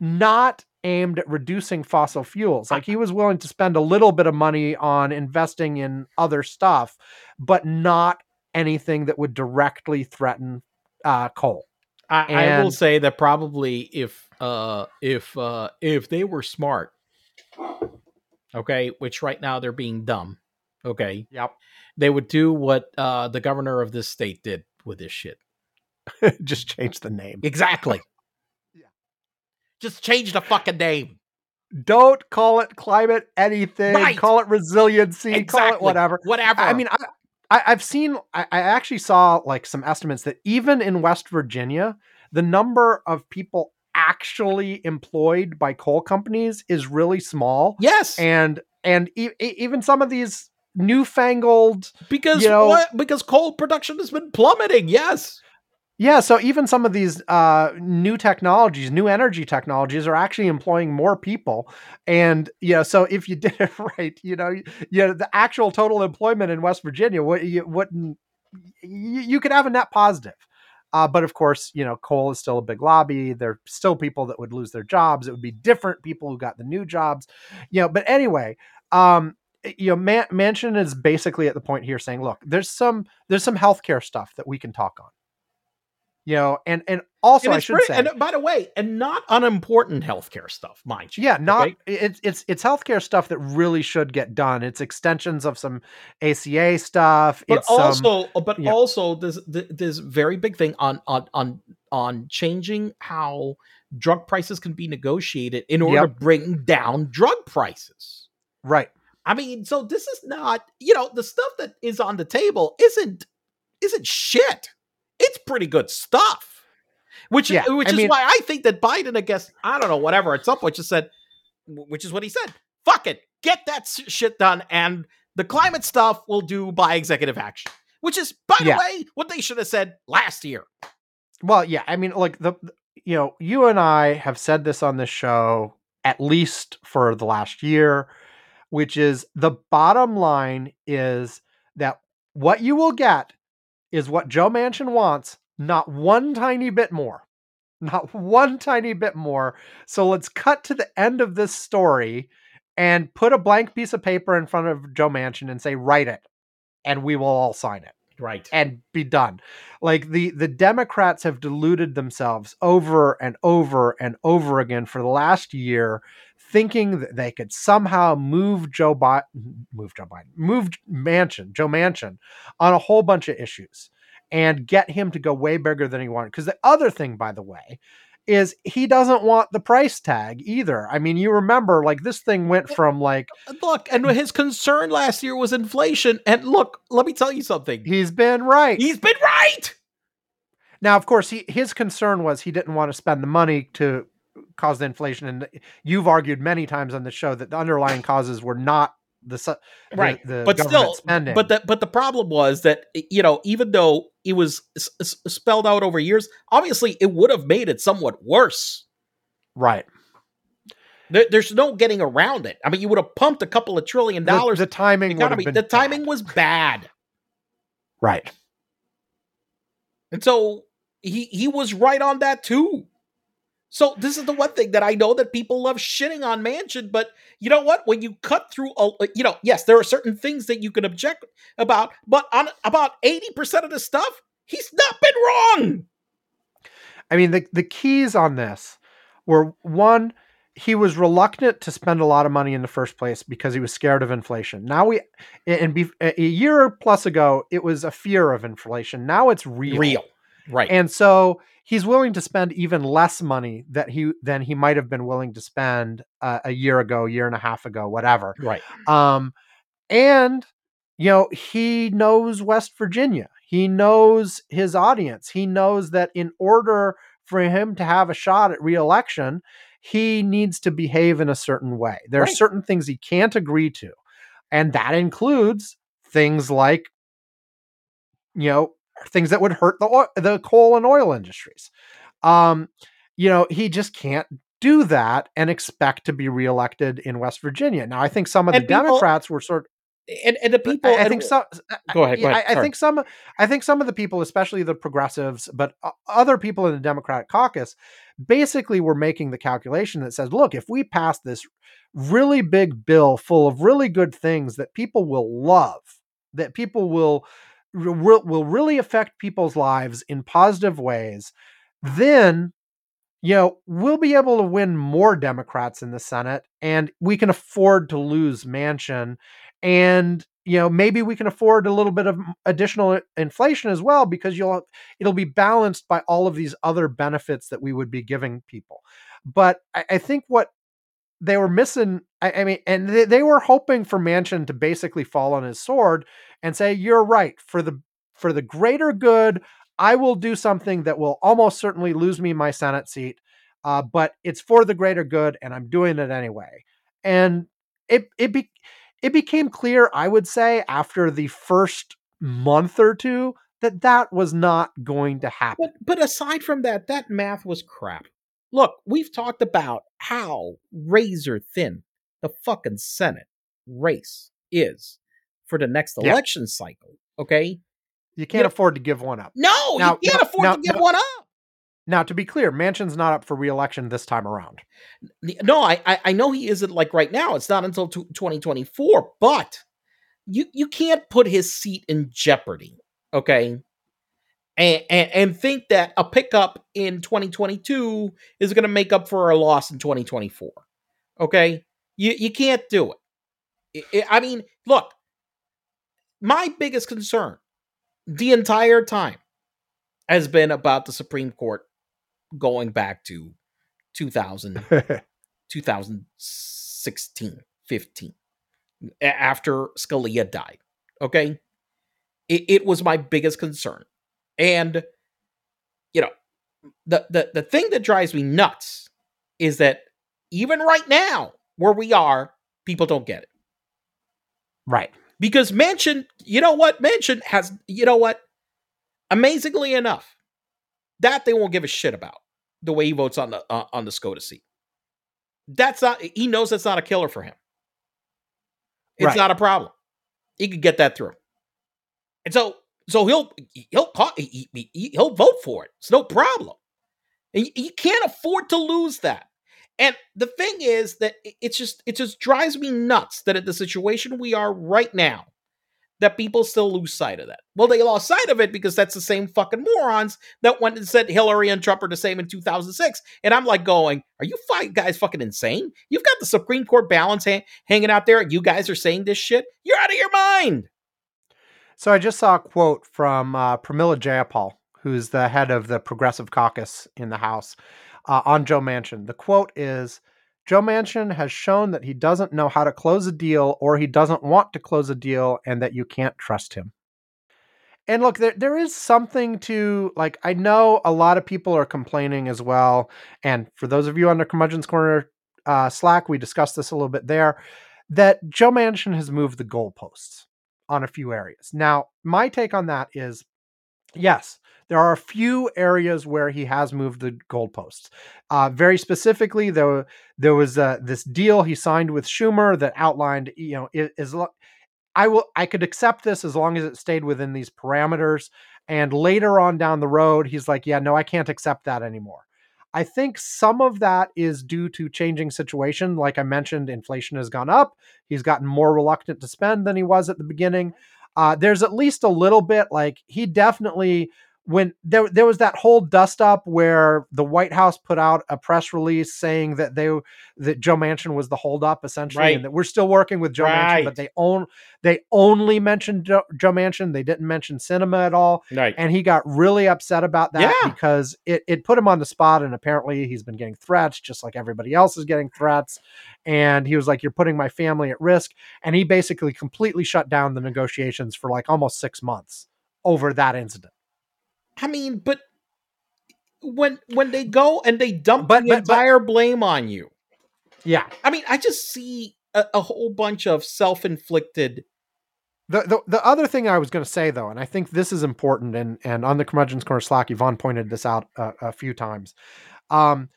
not aimed at reducing fossil fuels. Like he was willing to spend a little bit of money on investing in other stuff but not anything that would directly threaten uh, coal I, I will say that probably if uh if uh if they were smart, okay, which right now they're being dumb, okay, yep they would do what uh the governor of this state did with this shit. (laughs) just change the name Exactly. (laughs) Yeah. Just change the fucking name. don't call it climate anything Right. call it resiliency call it whatever Whatever. I mean, I, I, I've seen, I, I actually saw like some estimates that even in West Virginia, the number of people actually employed by coal companies is really small, yes, and and e- e- even some of these newfangled, because you know- what? Because coal production has been plummeting. Yes. Yeah. So even some of these uh, new technologies, new energy technologies, are actually employing more people, and yeah. So if you (laughs) did it right, you know, yeah, the actual total employment in West Virginia, what you wouldn't you, you could have a net positive. Uh, but of course, you know, coal is still a big lobby. There are still people that would lose their jobs. It would be different people who got the new jobs, you know. But anyway, um, you know, Man- Manchin is basically at the point here saying, look, there's some there's some healthcare stuff that we can talk on, you know, and and also And I should pretty- say, and by the way, and not unimportant healthcare stuff, mind you. yeah, not okay? it's it's it's healthcare stuff that really should get done. It's extensions of some ACA stuff. but it's some, also uh, but also there's th- there's very big thing on on on on changing how drug prices can be negotiated in order Yep. to bring down drug prices right. i mean so this is not you know the stuff that is on the table isn't isn't shit it's pretty good stuff which Yeah, which I is mean- why i think that biden i guess i don't know whatever at some point just said which is what he said fuck it get that shit done and the climate stuff we'll do by executive action which is by the Yeah. way what they should have said last year Well, yeah, I mean, like the the- you know, you and I have said this on this show at least for the last year, which is the bottom line is that what you will get is what Joe Manchin wants, not one tiny bit more. Not one tiny bit more. So let's cut to the end of this story and put a blank piece of paper in front of Joe Manchin and say, write it, and we will all sign it right and be done. Like the the Democrats have deluded themselves over and over and over again for the last year, thinking that they could somehow move Joe Biden, move Joe Biden, move Manchin, Joe Manchin, on a whole bunch of issues, and get him to go way bigger than he wanted. Because the other thing, by the way. Is he doesn't want the price tag either? I mean, you remember, like this thing went from like uh, look and his concern last year was inflation and look let me tell you something he's been right, he's been right Now, of course, he his concern was he didn't want to spend the money to cause the inflation, and you've argued many times on the show that the underlying causes were not the, the right the but still spending. but the but the problem was that you know even though it was s- s- spelled out over years obviously it would have made it somewhat worse right, there, there's no getting around it i mean you would have pumped a couple of trillion dollars the timing would economy the timing bad. was bad right. and so he he was right on that too so this is the one thing that I know that people love shitting on Manchin, but you know what? When you cut through, a, uh, you know, yes, there are certain things that you can object about, but on about eighty percent of the stuff, he's not been wrong. I mean, the the keys on this were one, he was reluctant to spend a lot of money in the first place because he was scared of inflation. Now we, and be, a year plus ago, it was a fear of inflation. Now it's real. Real, right? And so he's willing to spend even less money that he than he might have been willing to spend uh, a year ago, year and a half ago, whatever. right. Um, and you know, he knows West Virginia. He knows his audience. He knows that in order for him to have a shot at reelection, he needs to behave in a certain way. There are certain things he can't agree to. And that includes things like, you know, things that would hurt the oil, the coal and oil industries. Um, you know, he just can't do that and expect to be reelected in West Virginia. Now, I think some of And the people- Democrats were sort And and the people, I, I think some. Go ahead, go ahead, I, I think some. I think some of the people, especially the progressives, but other people in the Democratic caucus, basically were making the calculation that says, "Look, if we pass this really big bill full of really good things that people will love, that people will will, really affect people's lives in positive ways, then." You know, we'll be able to win more Democrats in the Senate, and we can afford to lose Manchin, and you know maybe we can afford a little bit of additional inflation as well because you'll it'll be balanced by all of these other benefits that we would be giving people but i, I think what they were missing I, I mean and they, they were hoping for Manchin to basically fall on his sword and say you're right for the for the greater good i will do something that will almost certainly lose me my senate seat uh, but it's for the greater good and i'm doing it anyway and it it be, it became clear, I would say, after the first month or two, that that was not going to happen. But but aside from that, that math was crap. Look, we've talked about how razor thin the fucking Senate race is for the next Yeah. election cycle. Okay, You can't Yeah. afford to give one up. no, Now- you can't now- afford now- to give one up. Now, to be clear, Manchin's not up for reelection this time around. No, I I, I know he isn't like right now. It's not until twenty twenty four, but you you can't put his seat in jeopardy. Okay. And, and, and think that a pickup in 2022 is going to make up for a loss in 2024. Okay, you you can't do it. I- I- I mean, look, my biggest concern the entire time has been about the Supreme Court going back to 2000 (laughs) 2016 15 after Scalia died. Okay. It, it was my biggest concern. And, you know, the, the, the thing that drives me nuts is that even right now, where we are, people don't get it. right. Because Manchin, you know what? Manchin has, you know what? Amazingly enough, that they won't give a shit about the way he votes on the uh, on the SCOTUS seat. That's not. He knows that's not a killer for him. It's Right. not a problem. He could get that through, and so so he'll he'll ca- he, he'll vote for it. It's no problem. And you, can't afford to lose that. And the thing is that it- it's just it just drives me nuts that at the situation we are right now, that people still lose sight of that. Well, they lost sight of it because that's the same fucking morons that went and said Hillary and Trump are the same in 2006. And I'm like going, are you guys fucking insane? You've got the Supreme Court balance ha- hanging out there. and You guys are saying this shit. You're out of your mind. So I just saw a quote from uh, Pramila Jayapal, who's the head of the Progressive Caucus in the House, uh, on Joe Manchin. The quote is Joe Manchin has shown that he doesn't know how to close a deal or he doesn't want to close a deal and that you can't trust him. and look, there there is something to like. I know a lot of people are complaining as well, and for those of you on the Curmudgeon's Corner uh, Slack, we discussed this a little bit there. That Joe Manchin has moved the goalposts on a few areas. Now, my take on that is, yes, there are a few areas where he has moved the goalposts. Uh, very specifically, though, there was uh, this deal he signed with Schumer that outlined, you know, i- is I will I could accept this as long as it stayed within these parameters. And later on down the road, he's like, yeah, no, I can't accept that anymore. I think some of that is due to changing situation. Like I mentioned, inflation has gone up. He's gotten more reluctant to spend than he was at the beginning. Uh, there's at least a little bit like he definitely when there there was that whole dust up where the White House put out a press release saying that they that Joe Manchin was the holdup essentially, Right. and that we're still working with Joe Manchin, but they own they only mentioned Joe, Joe Manchin. They didn't mention Sinema at all Right. and he got really upset about that Yeah. because it, it put him on the spot and apparently he's been getting threats just like everybody else is getting threats and he was like you're putting my family at risk and he basically completely shut down the negotiations for like almost six months over that incident I mean, but when when they go and they dump But- the but- but- entire blame on you, yeah I mean, I just see a, a whole bunch of self-inflicted. the, the, the other thing I was going to say though, and I think this is important, and and on the curmudgeon's corner Slack, Ivan pointed this out a, a few times. Um,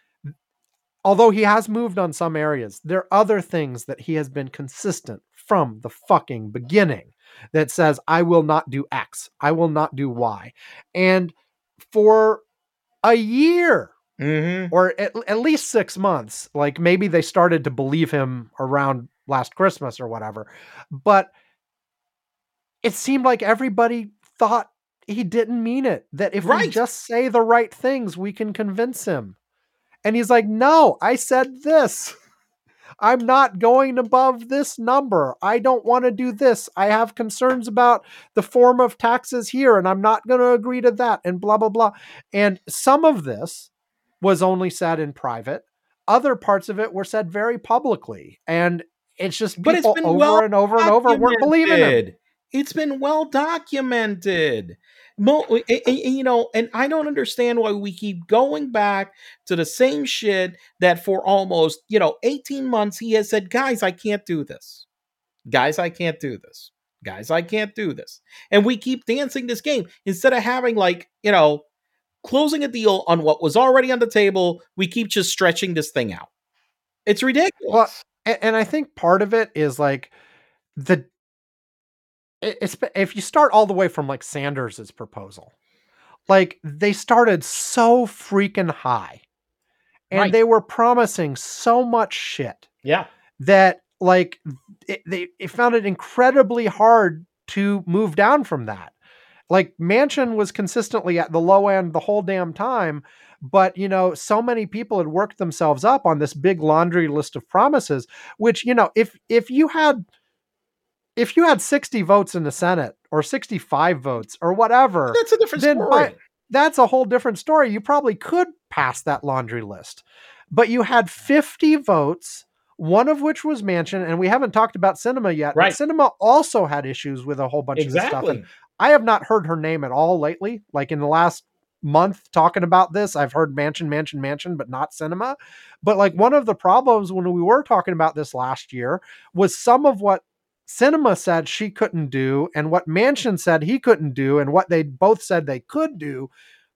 although he has moved on some areas, there are other things that he has been consistent from the fucking beginning that says, I will not do X, I will not do Y. And for a year Mm-hmm. or at, at least six months, like maybe they started to believe him around last Christmas or whatever, but it seemed like everybody thought he didn't mean it. That if we just say the right things, we can convince him. And he's like, no, I said this. (laughs) I'm not going above this number. I don't want to do this. I have concerns about the form of taxes here, and I'm not going to agree to that, and blah, blah, blah. And some of this was only said in private, other parts of it were said very publicly. And it's just But it's people been over well and over and over weren't believing documented. It's been well documented. Mo- and- and- and, you know, and I don't understand why we keep going back to the same shit that for almost, you know, 18 months he has said, guys, I can't do this. Guys, I can't do this. Guys, I can't do this. And we keep dancing this game instead of having, like, you know, closing a deal on what was already on the table. We keep just stretching this thing out. It's ridiculous. and, and I think part of it is like the it's if you start all the way from like Sanders's proposal, like they started so freaking high, and Right. they were promising so much shit yeah. that like it, they it found it incredibly hard to move down from that. Like Manchin was consistently at the low end the whole damn time, but you know, so many people had worked themselves up on this big laundry list of promises, which you know, if if you had if you had 60 votes in the Senate or 65 votes or whatever, That's a different story. by- that's a whole different story. You probably could pass that laundry list. But you had 50 votes, one of which was Manchin, and we haven't talked about Sinema yet. Right. Sinema also had issues with a whole bunch of this stuff. And I have not heard her name at all lately. Like in the last month talking about this, I've heard Manchin, Manchin, Manchin, but not Sinema. But like one of the problems when we were talking about this last year was some of what Sinema said she couldn't do, and what Manchin mm-hmm. said he couldn't do, and what they both said they could do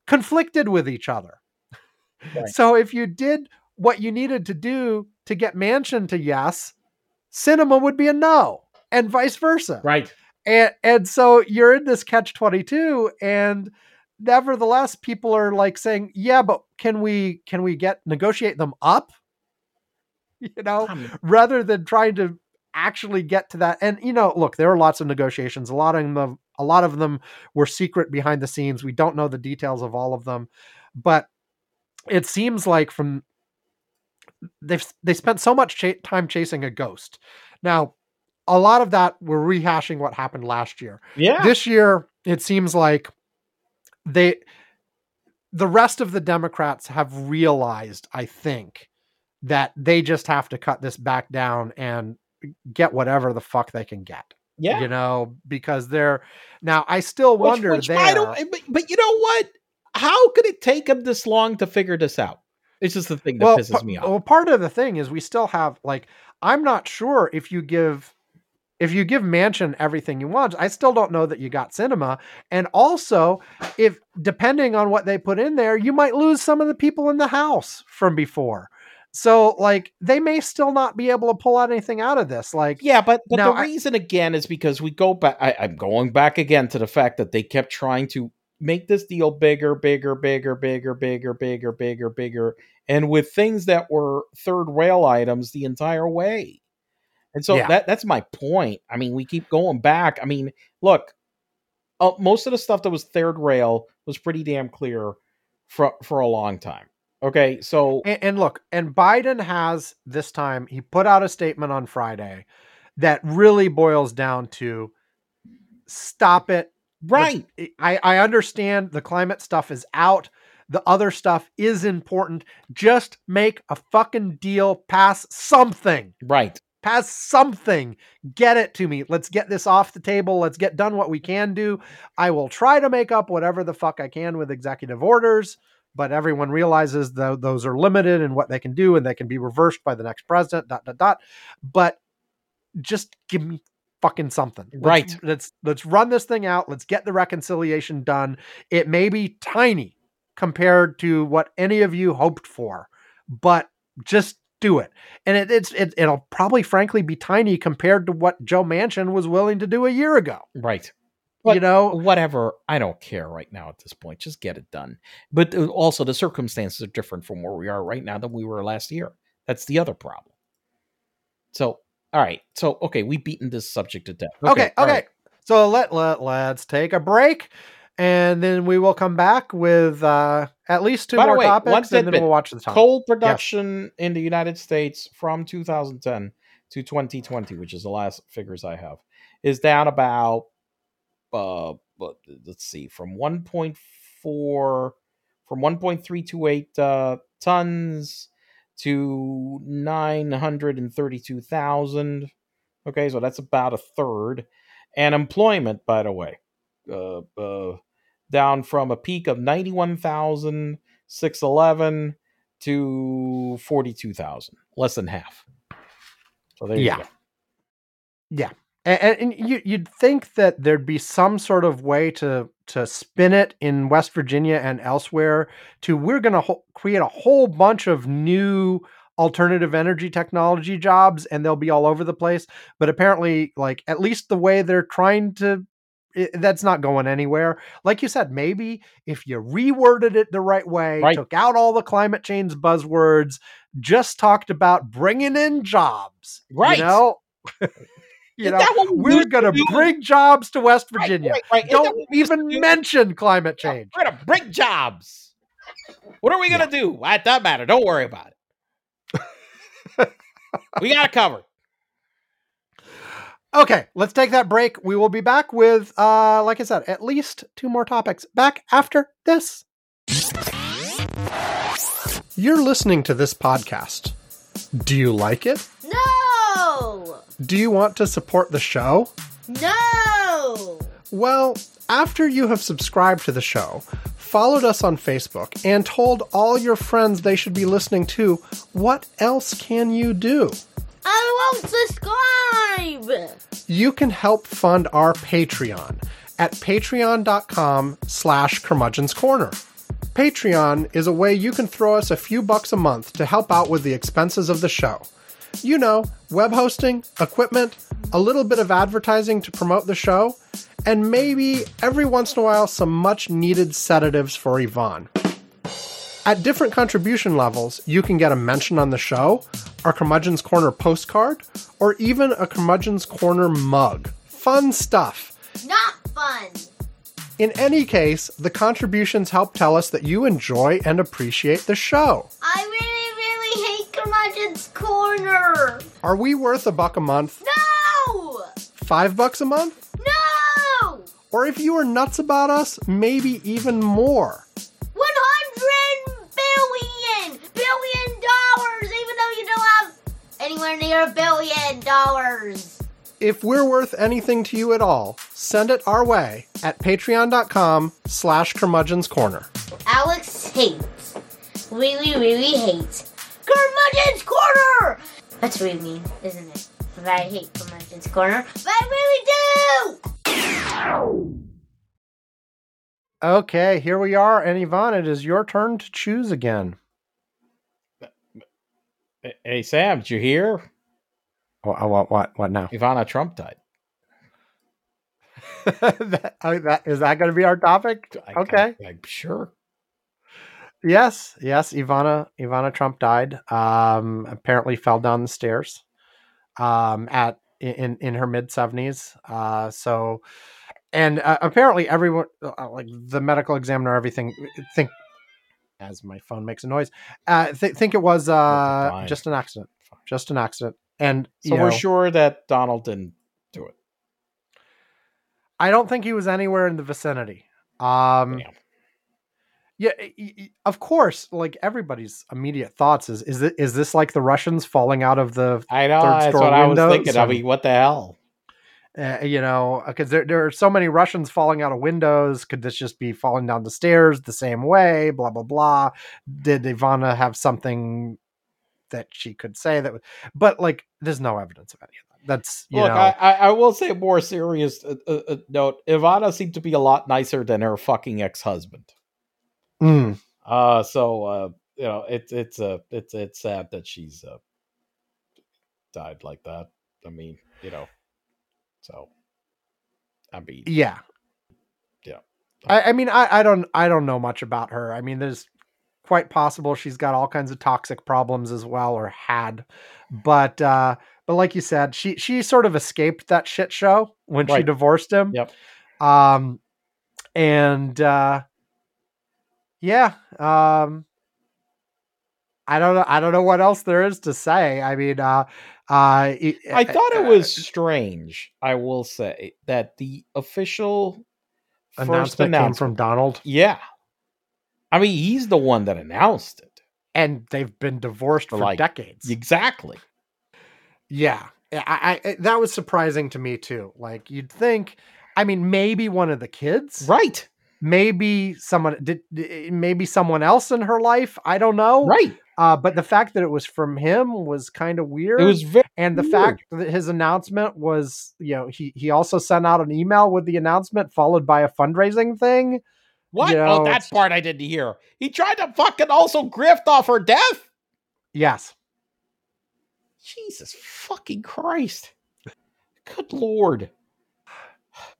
conflicted with each other. Right. So if you did what you needed to do to get Manchin to yes, Sinema would be a no, and vice versa. Right. And and so you're in this catch 22 and nevertheless people are like saying, "Yeah, but can we can we get negotiate them up?" (laughs) You know, rather than trying to actually get to that. And you know, look, there are lots of negotiations. A lot of them a lot of them were secret behind the scenes. We don't know the details of all of them, but it seems like from they've they spent so much cha- time chasing a ghost. Now, a lot of that we're rehashing what happened last year. yeah. This year, it seems like they the rest of the Democrats have realized, I think, that they just have to cut this back down and get whatever the fuck they can get. Yeah. You know, because they're now I still wonder which there. I don't, eh, but, but you know what? How could it take them this long to figure this out? It's just the thing that well, pisses pa- me off. well, part of the thing is we still have like I'm not sure if you give if you give Manchin everything you want, I still don't know that you got Sinema. And also, if depending on what they put in there, you might lose some of the people in the house from before. So like they may still not be able to pull out anything out of this. Like Yeah, but but the I- reason again is because we go back. I, I'm going back again to the fact that they kept trying to make this deal bigger, bigger, bigger, bigger, bigger, bigger, bigger, bigger, and with things that were third rail items the entire way. And so Yeah. that that's my point. I mean, we keep going back. I mean, look, uh, most of the stuff that was third rail was pretty damn clear for for a long time. Okay, so And, and look, and Biden has this time, he put out a statement on Friday that really boils down to stop it. right, I, I understand the climate stuff is out. The other stuff is important. Just make a fucking deal, pass something. right, Pass something. Get it to me. Let's get this off the table. Let's get done what we can do. I will try to make up whatever the fuck I can with executive orders, but everyone realizes that those are limited in what they can do and they can be reversed by the next president, dot, dot, dot. But just give me fucking something. Let's- Right. Let's let's run this thing out. Let's get the reconciliation done. It may be tiny compared to what any of you hoped for, but just do it. And it, it's it, it'll probably frankly be tiny compared to what Joe Manchin was willing to do a year ago. right. You know, whatever. I don't care right now at this point. Just get it done. But also, the circumstances are different from where we are right now than we were last year. That's the other problem. So, all right. So, okay, we've beaten this subject to death. Okay, okay. right. So let let let's take a break, and then we will come back with uh, at least two By more way, topics, and then we'll watch the time. Coal production in the United States from 2010 to 2020, which is the last figures I have, is down about uh but let's see from 1.4 from 1.328 uh tons to 932,000 okay so that's about a third and employment by the way uh, uh down from a peak of 91,611 to 42,000 less than half so there you go. Yeah. Yeah. And, and you, you'd think that there'd be some sort of way to to spin it in West Virginia and elsewhere to we're going to ho- create a whole bunch of new alternative energy technology jobs and they'll be all over the place but apparently like at least the way they're trying to i that's not going anywhere like you said maybe if you reworded it the right way Right. took out all the climate change buzzwords just talked about bringing in jobs Right. you know (laughs) you Isn't know we we're going to bring jobs to West Virginia. right, right. Isn't Don't what we used to even do? mention climate change. We're gonna bring jobs. What are we gonna do? That doesn't matter. Don't worry about it. we got it covered. Okay, let's take that break. We will be back with, uh, like I said, at least two more topics. Back after this. You're listening to this podcast. Do you like it? No! Do you want to support the show? No! Well, after you have subscribed to the show, followed us on Facebook, and told all your friends they should be listening to, what else can you do? I won't subscribe! You can help fund our Patreon at patreon.com slash curmudgeon's corner. Patreon is a way you can throw us a few bucks a month to help out with the expenses of the show. You know, web hosting, equipment, a little bit of advertising to promote the show, and maybe every once in a while some much needed sedatives for Ivan. At different contribution levels, you can get a mention on the show, our Curmudgeon's Corner postcard, or even a Curmudgeon's Corner mug. Fun stuff. Not fun! In any case, the contributions help tell us that you enjoy and appreciate the show. I really, Curmudgeon's Corner! Are we worth a buck a month? No! Five bucks a month? No! Or if you are nuts about us, maybe even more. 100 billion! Billion dollars! Even though you don't have anywhere near a billion dollars! If we're worth anything to you at all, send it our way at patreon.com slash curmudgeon's corner. Alex hates. Really, really hates. Curmudgeon's Corner! That's really mean, isn't it? But I hate Curmudgeon's Corner. But I really do! Okay, here we are. And Ivan, it is your turn to choose again. Hey, Hey, Sam, did you hear? What, what, what, what now? Ivana Trump died. (laughs) that, that, is that going to be our topic? I- Okay. I, am sure. Yes, yes. Ivana Ivana Trump died. Um, apparently fell down the stairs. Um, at in in her mid seventies. Uh, so, and uh, apparently everyone, uh, like the medical examiner, everything think. As my phone makes a noise, uh, th- think it was uh just an accident, just an accident, and So we're know, sure that Donald didn't do it. I don't think he was anywhere in the vicinity. Um, Damn. Yeah, of course. Like everybody's immediate thoughts is is it is this like the Russians falling out of the I know. Third That's what I was thinking. I mean, what the hell? uh, you know because there there are so many Russians falling out of windows. Could this just be falling down the stairs the same way? Blah blah blah. Did Ivana have something that she could say that? was- But like, there's no evidence of any of that. That's you Look, know. I, I, I will say a more serious uh, uh, uh, note. Ivana seemed to be a lot nicer than her fucking ex husband. Mm, Uh, so uh, you know, it's it's uh, it's it's sad that she's uh, died like that. I mean, you know, so I mean, yeah. Yeah. I, I mean, I, I don't I don't know much about her. I mean, there's quite possible she's got all kinds of toxic problems as well, or had. But uh, but like you said, she she sort of escaped that shit show when she divorced him. Yep. Um, and uh, yeah. Um, I don't know. I don't know what else there is to say. I mean, uh, uh, it- I thought it uh, was strange. I will say that the official first announcement came from Donald, Yeah, I mean, he's the one that announced it. and they've been divorced For for like- decades. Exactly. Yeah, I, I that was surprising to me too. Like you'd think, I mean, maybe one of the kids, Right. Maybe someone did, d- maybe someone else in her life. I don't know. Right. Uh, but the fact that it was from him was kind of weird. It was very and the weird. fact that his announcement was, you know, he he also sent out an email with the announcement followed by a fundraising thing. what? you oh, that part I didn't hear. He tried to fucking also grift off her death. Yes. Jesus fucking Christ. Good lord.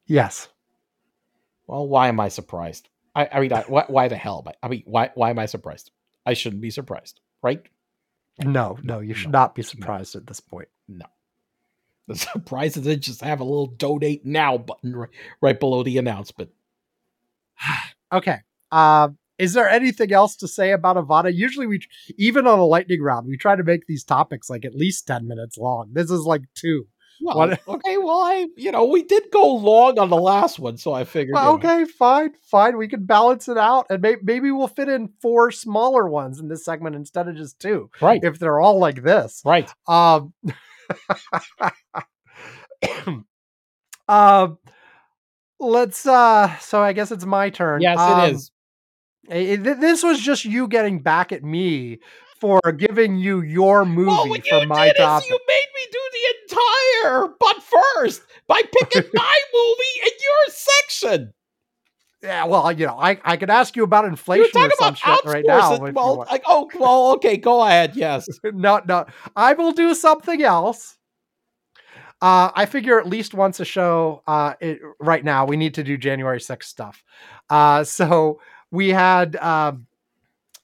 Yes. Well, why am I surprised? I, I mean, I, why, why the hell I? I mean, why, why am I surprised? I shouldn't be surprised, right? No, no, you should No, not be surprised at this point. No. The (laughs) surprise is they just have a little donate now button right, right below the announcement. (sighs) Okay. Uh, is there anything else to say about Ivana? Usually, we even on a lightning round, we try to make these topics like at least ten minutes long. This is like two. Well, What- (laughs) okay, well, I, you know, we did go long on the last one, so I figured. Well, okay, fine, fine. We can balance it out, and may- maybe we'll fit in four smaller ones in this segment instead of just two, right, if they're all like this. right. Um, (coughs) (coughs) um, let's. Uh, so I guess it's my turn. Yes, Um, it is. Th- This was just you getting back at me for giving you your movie Well, what for you my did topic. you made me do the entire, but first by picking (laughs) my movie in your section. Yeah, well, you know, I, I could ask you about inflation or talking some about shit right now. Well, like, oh, well, okay, go ahead. Yes. (laughs) no, no, I will do something else. Uh, I figure at least once a show. Uh, it, right now we need to do January 6th stuff. Uh, so we had um,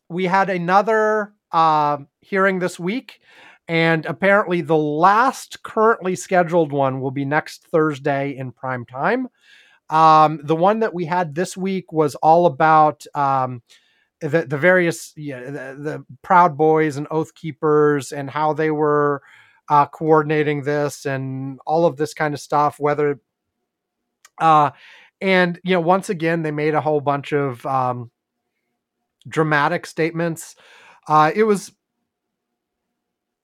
we had another um hearing this week, and apparently the last currently scheduled one will be next Thursday in prime time. Um, the one that we had this week was all about um, the the various yeah, the, the Proud Boys and Oath Keepers and how they were uh, coordinating this and all of this kind of stuff. Whether uh, and you know, once again, they made a whole bunch of um, dramatic statements. Uh, it was,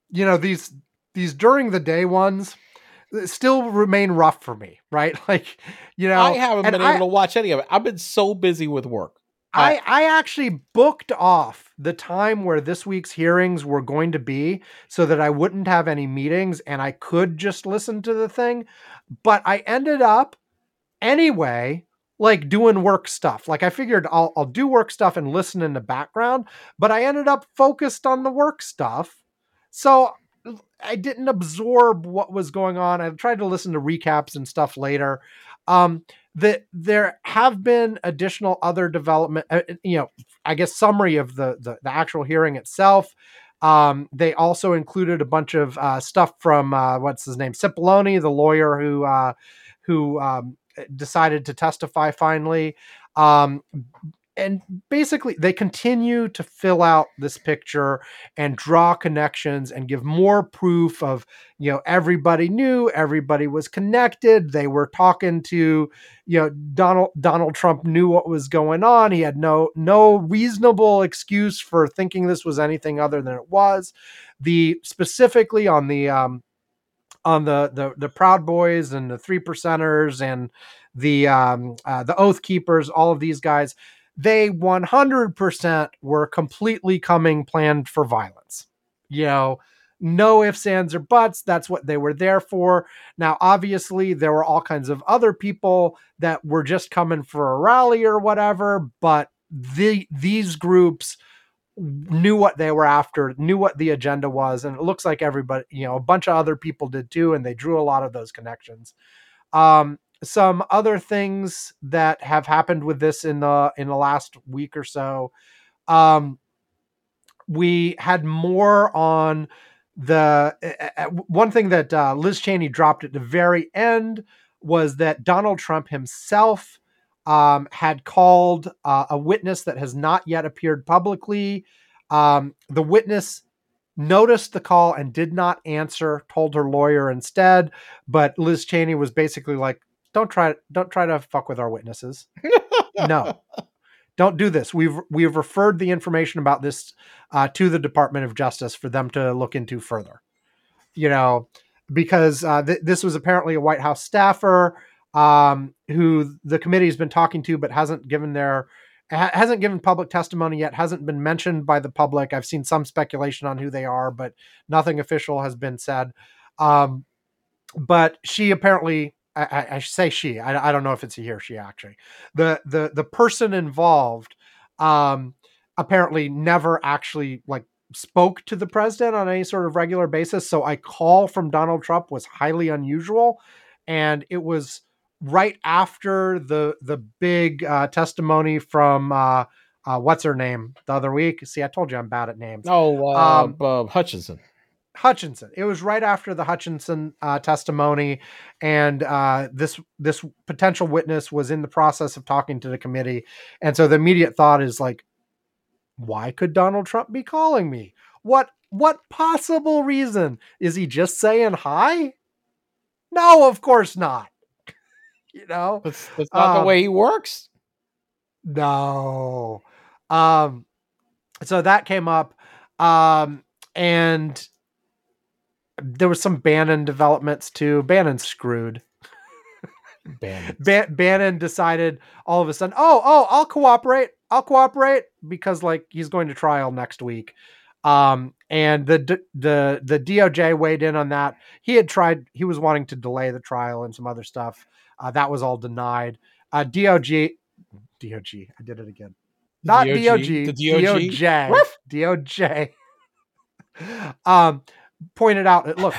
you know, these these during the day ones. still remain rough for me, (laughs) right? Like, you know, I haven't been I- able to watch any of it. I've been so busy with work. I, I actually booked off the time where this week's hearings were going to be so that I wouldn't have any meetings and I could just listen to the thing. But I ended up anyway, like doing work stuff. Like I figured I'll, I'll do work stuff and listen in the background, but I ended up focused on the work stuff. So I didn't absorb what was going on. I tried to listen to recaps and stuff later. Um, that there have been additional other development uh, you know i guess summary of the the, the actual hearing itself um, they also included a bunch of uh, stuff from uh, what's his name cipollone the lawyer who uh, who um, decided to testify finally. Um, and basically they continue to fill out this picture and draw connections and give more proof of you know everybody knew everybody was connected. They were talking to you know donald donald trump knew what was going on. He had no no reasonable excuse for thinking this was anything other than it was. The specifically on the um on the the the proud boys and the three percenters and the um uh, the oath keepers all of these guys they 100% were completely coming planned for violence. You know, no ifs, ands, or buts. That's what they were there for. Now, obviously, there were all kinds of other people that were just coming for a rally or whatever, but the these groups knew what they were after, knew what the agenda was, and it looks like everybody, you know, a bunch of other people did too, and they drew a lot of those connections. Um, some other things that have happened with this in the in the last week or so um we had more on the uh, one thing that uh, liz cheney dropped at the very end was that donald trump himself um, had called uh, a witness that has not yet appeared publicly um, the witness noticed the call and did not answer told her lawyer instead but liz cheney was basically like don't try don't try to fuck with our witnesses. (laughs) no. Don't do this. We've we've referred the information about this uh, to the Department of Justice for them to look into further. You know, because uh, th- this was apparently a White House staffer um, who the committee has been talking to, but hasn't given their ha- hasn't given public testimony yet. Hasn't been mentioned by the public. I've seen some speculation on who they are, but nothing official has been said. Um, but she apparently I, I say she. I, I, don't know if it's a he or she actually. The the the person involved um, apparently never actually like spoke to the president on any sort of regular basis. So a call from Donald Trump was highly unusual, and it was right after the the big uh, testimony from uh, uh, what's her name the other week. See, I told you I'm bad at names. Oh, um, uh, Hutchinson. Hutchinson. It was right after the Hutchinson uh, testimony, and uh, this this potential witness was in the process of talking to the committee, and so the immediate thought is like, why could Donald Trump be calling me? What what possible reason is he just saying hi? No, of course not. You know, that's, that's not um, the way he works. No. Um. So that came up, um, and there was some Bannon developments too. Bannon's screwed. (laughs) Bannon. Ba- Bannon decided all of a sudden, oh, oh, I'll cooperate. I'll cooperate because like he's going to trial next week. Um, and the the the DOJ weighed in on that. He had tried. He was wanting to delay the trial and some other stuff. Uh, that was all denied. Uh, DOJ, DOJ. I did it again. Not DOG. DOG the DOJ. DOJ. DOJ. um, pointed out that look,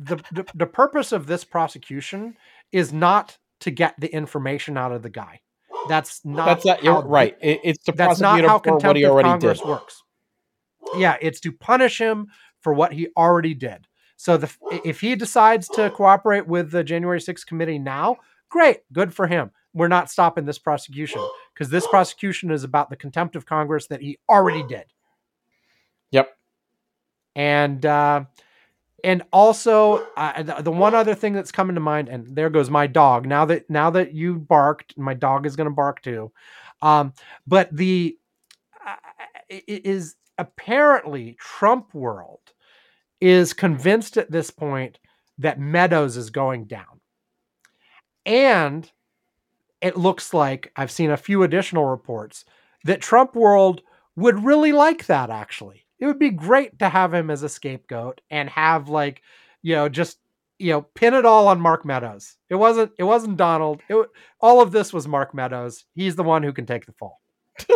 the, the, the purpose of this prosecution is not to get the information out of the guy. That's not. That's not. You're right. It, it's to that's not how for what he already Congress did. works. Yeah, it's to punish him for what he already did. So the if he decides to cooperate with the January 6th committee now, great, good for him. We're not stopping this prosecution (gasps) because this prosecution is about the contempt of Congress that he already did. Yep. And uh, and also uh, the, the, one other thing that's coming to mind and there goes my dog now that now that you barked my dog is going to bark too um, but the uh, is apparently trump world is convinced at this point that Meadows is going down. And it looks like I've seen a few additional reports that Trump World would really like that actually. It would be great to have him as a scapegoat and have like, you know, just you know, pin it all on Mark Meadows. It wasn't it wasn't Donald. It, all of this was Mark Meadows. He's the one who can take the fall. (laughs)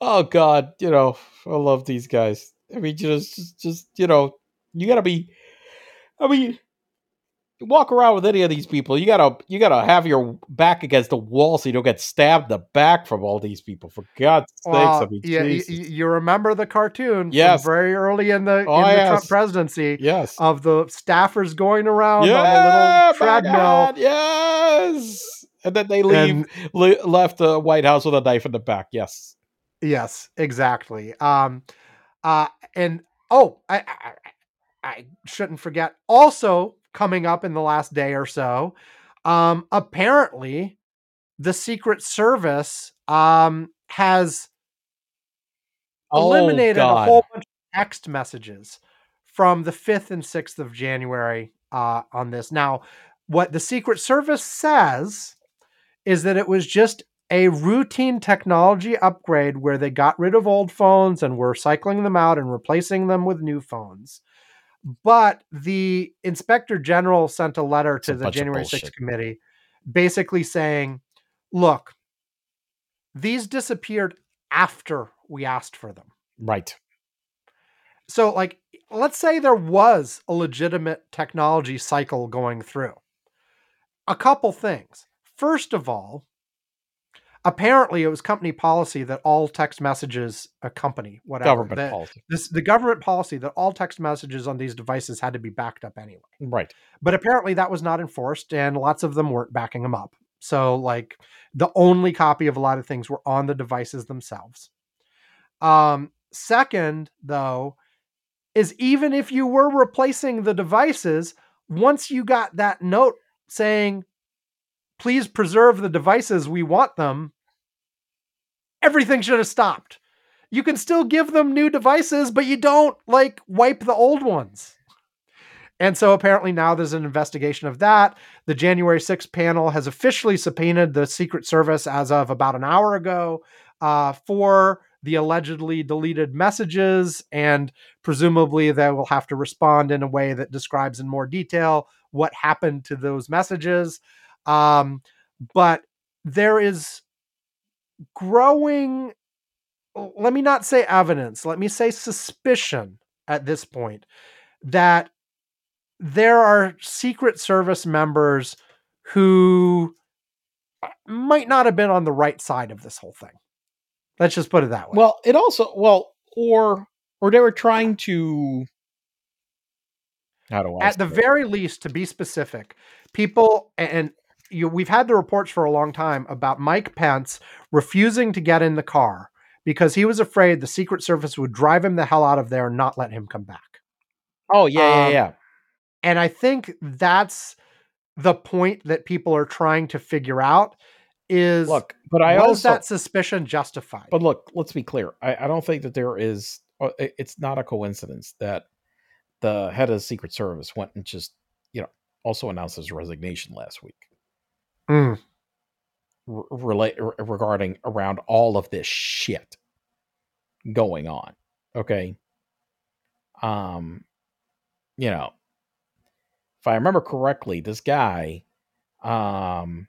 oh God, you know, I love these guys. I mean, just, just, just you know, you gotta be. I mean, you walk around with any of these people, you gotta, you gotta have your back against the wall so you don't get stabbed in the back from all these people. For God's sakes, I mean, yeah, y- you remember the cartoon from Yes. very early in the, Oh, in the yes. Trump presidency yes, of the staffers going around yeah, on a little treadmill. God, yes, and then they leave, And le- left the White House with a knife in the back. Yes, yes, exactly. Um, uh, and oh, I, I, I shouldn't forget. Also, coming up in the last day or so, um, apparently, the Secret Service um has eliminated oh, a whole bunch of text messages from the 5th and 6th of January uh, on this. Now, what the Secret Service says is that it was just a routine technology upgrade where they got rid of old phones and were cycling them out and replacing them with new phones. But the inspector general sent a letter to the January 6th committee basically saying, look, these disappeared after we asked for them. right. So, like, let's say there was a legitimate technology cycle going through. A couple things. First of all, apparently it was company policy that all text messages, a company, whatever, Government that- policy. this the government policy that all text messages on these devices had to be backed up anyway. Right. But apparently that was not enforced, and lots of them weren't backing them up. So, like, the only copy of a lot of things were on the devices themselves. Um, second, though, is even if you were replacing the devices, once you got that note saying, please preserve the devices, we want them, everything should have stopped. You can still give them new devices, but you don't like wipe the old ones. And so apparently now there's an investigation of that. The January 6th panel has officially subpoenaed the Secret Service as of about an hour ago uh, for the allegedly deleted messages. And presumably they will have to respond in a way that describes in more detail what happened to those messages. Um, but there is growing, let me not say evidence, let me say suspicion at this point that there are Secret Service members who might not have been on the right side of this whole thing. Let's just put it that way. Well, it also well, or or they were trying to. How do I? at the it? very least, to be specific, people and you, we've had the reports for a long time about Mike Pence refusing to get in the car because he was afraid the Secret Service would drive him the hell out of there and not let him come back. Oh yeah, yeah, um, yeah. And I think that's the point that people are trying to figure out is Look, but I was also. that suspicion justified? But look, let's be clear. I, I don't think that there is. uh, It's not a coincidence that the head of the Secret Service went and just, you know, also announced his resignation last week. Mm, relate regarding around all of this shit going on okay um you know if i remember correctly this guy um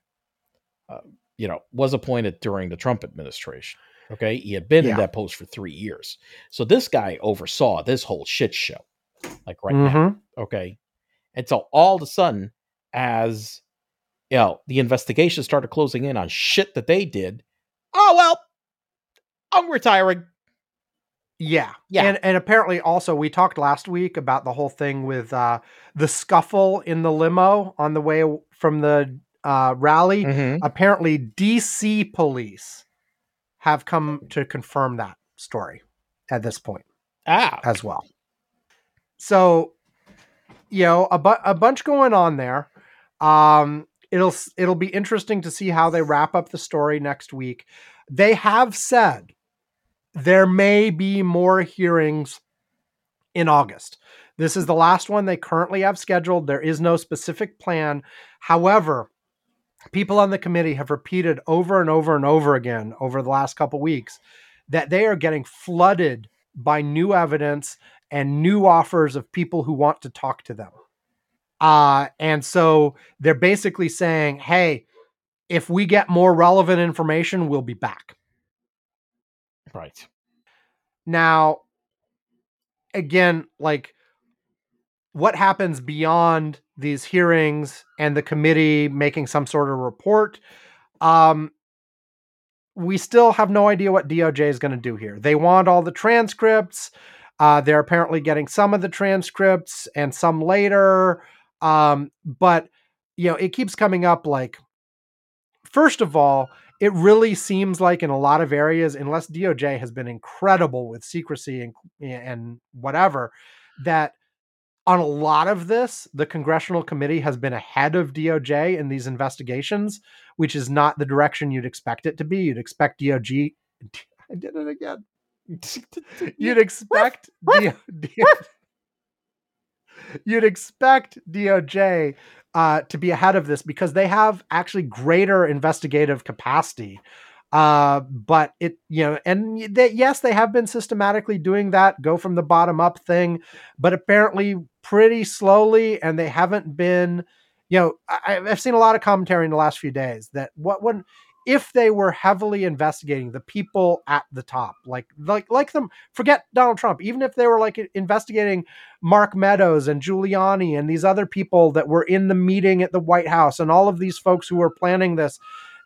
uh, you know was appointed during the trump administration okay he had been Yeah. in that post for 3 years so this guy oversaw this whole shit show like right now mhm. Okay. And so all of a sudden, as you know, the investigation started closing in on shit that they did. Oh well, I'm retiring. Yeah. Yeah. And and apparently also we talked last week about the whole thing with uh the scuffle in the limo on the way from the uh rally. Mm-hmm. Apparently DC police have come to confirm that story at this point Ah, as well. So, you know, a, bu- a bunch going on there. Um, it'll it'll be interesting to see how they wrap up the story next week. They have said there may be more hearings in August. This is the last one they currently have scheduled. There is no specific plan. However, people on the committee have repeated over and over and over again over the last couple weeks that they are getting flooded by new evidence and new offers of people who want to talk to them. Uh, and so they're basically saying, hey, if we get more relevant information, we'll be back. Right. Now, again, like what happens beyond these hearings and the committee making some sort of report? Um, we still have no idea what DOJ is going to do here. They want all the transcripts. Uh, they're apparently getting some of the transcripts and some later. Um, but you know, it keeps coming up like, first of all, it really seems like in a lot of areas, unless DOJ has been incredible with secrecy and and whatever, that on a lot of this, the congressional committee has been ahead of DOJ in these investigations, which is not the direction you'd expect it to be. You'd expect DOJ. (laughs) I did it again. (laughs) You'd expect D- D- you'd expect DOJ uh, to be ahead of this because they have actually greater investigative capacity. Uh, but it, you know, and they, yes, they have been systematically doing that, go from the bottom up thing, but apparently pretty slowly, and they haven't been, you know, I, I've seen a lot of commentary in the last few days that what when if they were heavily investigating the people at the top, like like like them, forget Donald Trump, even if they were like investigating Mark Meadows and Giuliani and these other people that were in the meeting at the White House and all of these folks who were planning this,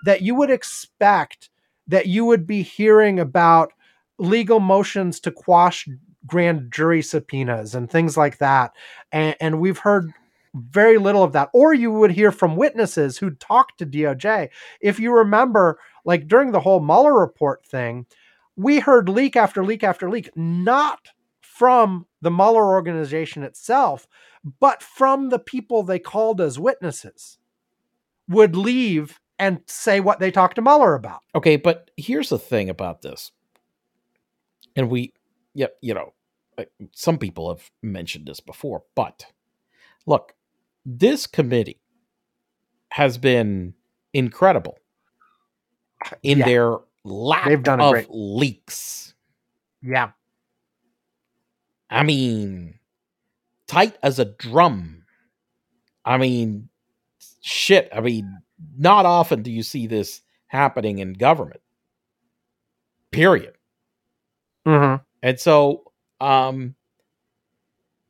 that you would expect that you would be hearing about legal motions to quash grand jury subpoenas and things like that. And, and we've heard very little of that. Or you would hear from witnesses who talked to DOJ. If you remember, like during the whole Mueller report thing, we heard leak after leak after leak, not from the Mueller organization itself, but from the people they called as witnesses would leave and say what they talked to Mueller about. Okay, but here's the thing about this. And we, yeah, you know, uh, some people have mentioned this before, but look, this committee has been incredible in Yeah. their lack They've done of great- leaks. Yeah. I mean, tight as a drum. I mean, shit. I mean, not often do you see this happening in government. Period. Mm-hmm. And so, um,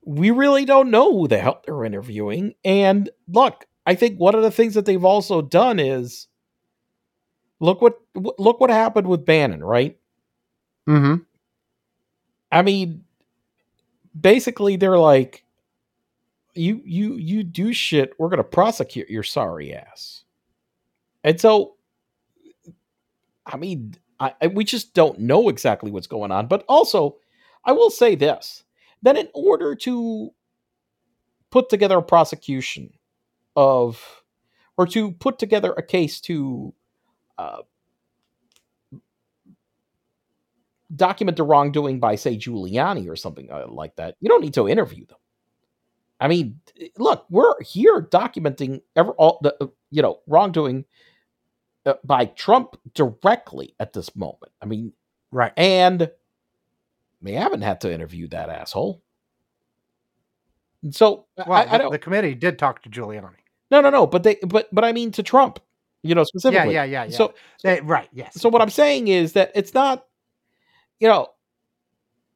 we really don't know who the hell they're interviewing. And look, I think one of the things that they've also done is look what look what happened with Bannon, right? Mm-hmm. I mean, basically they're like, you you you do shit, we're gonna prosecute your sorry ass. And so, I mean, I, I we just don't know exactly what's going on. But also, I will say this: that in order to put together a prosecution of, or to put together a case to uh, document the wrongdoing by, say, Giuliani or something uh, like that, you don't need to interview them. I mean, look, we're here documenting ever all the uh, you know wrongdoing uh, by Trump directly at this moment. I mean, Right. and they haven't had to interview that asshole. And so Well, I, I the, the committee did talk to Giuliani. no, no, no. But they, but but I mean to Trump, you know, specifically. yeah, yeah, yeah. So They- right. Yes. so what I'm saying is that it's not, you know,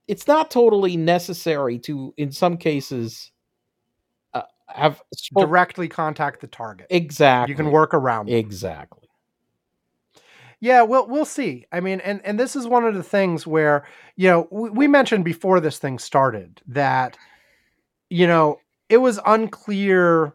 it's not totally necessary to, in some cases, uh, have spoke- directly contact the target. exactly. You can work around. it. exactly. Yeah, we'll we'll see. I mean, and and this is one of the things where you know we, we mentioned before this thing started that you know it was unclear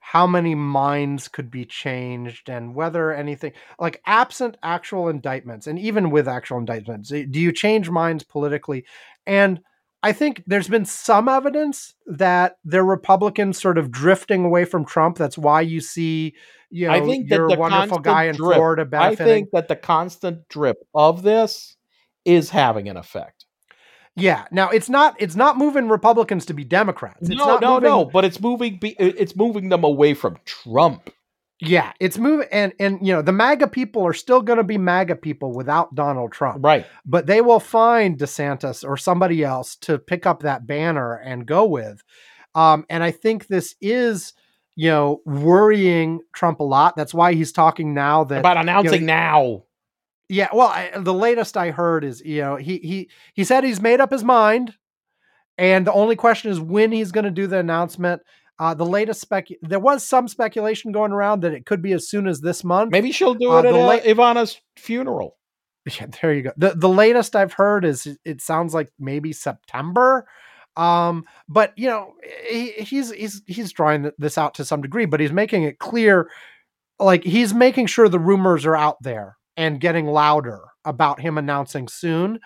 how many minds could be changed and whether anything like absent actual indictments and even with actual indictments eh, do you change minds politically and i think there's been some evidence that they're republicans sort of drifting away from trump that's why you see you know I think that your the wonderful guy in drip- florida I think that the constant drip of this is having an effect. Yeah. Now it's not it's not moving Republicans to be Democrats. It's no, not no, moving, no. But it's moving. Be, it's moving them away from Trump. Yeah, it's moving, and and you know the MAGA people are still going to be MAGA people without Donald Trump, Right. but they will find DeSantis or somebody else to pick up that banner and go with. Um, and I think this is, you know, worrying Trump a lot. That's why he's talking now that About announcing now. yeah, well, I, the latest I heard is you know he he he said he's made up his mind, and the only question is when he's going to do the announcement. Uh, the latest spec there was some speculation going around that it could be as soon as this month. Maybe she'll do Uh, it at uh, late- Ivana's funeral. (laughs) Yeah, there you go. The the latest I've heard is it sounds like maybe September. Um, but you know, he, he's he's he's drawing this out to some degree, but he's making it clear, like he's making sure the rumors are out there and getting louder about him announcing soon,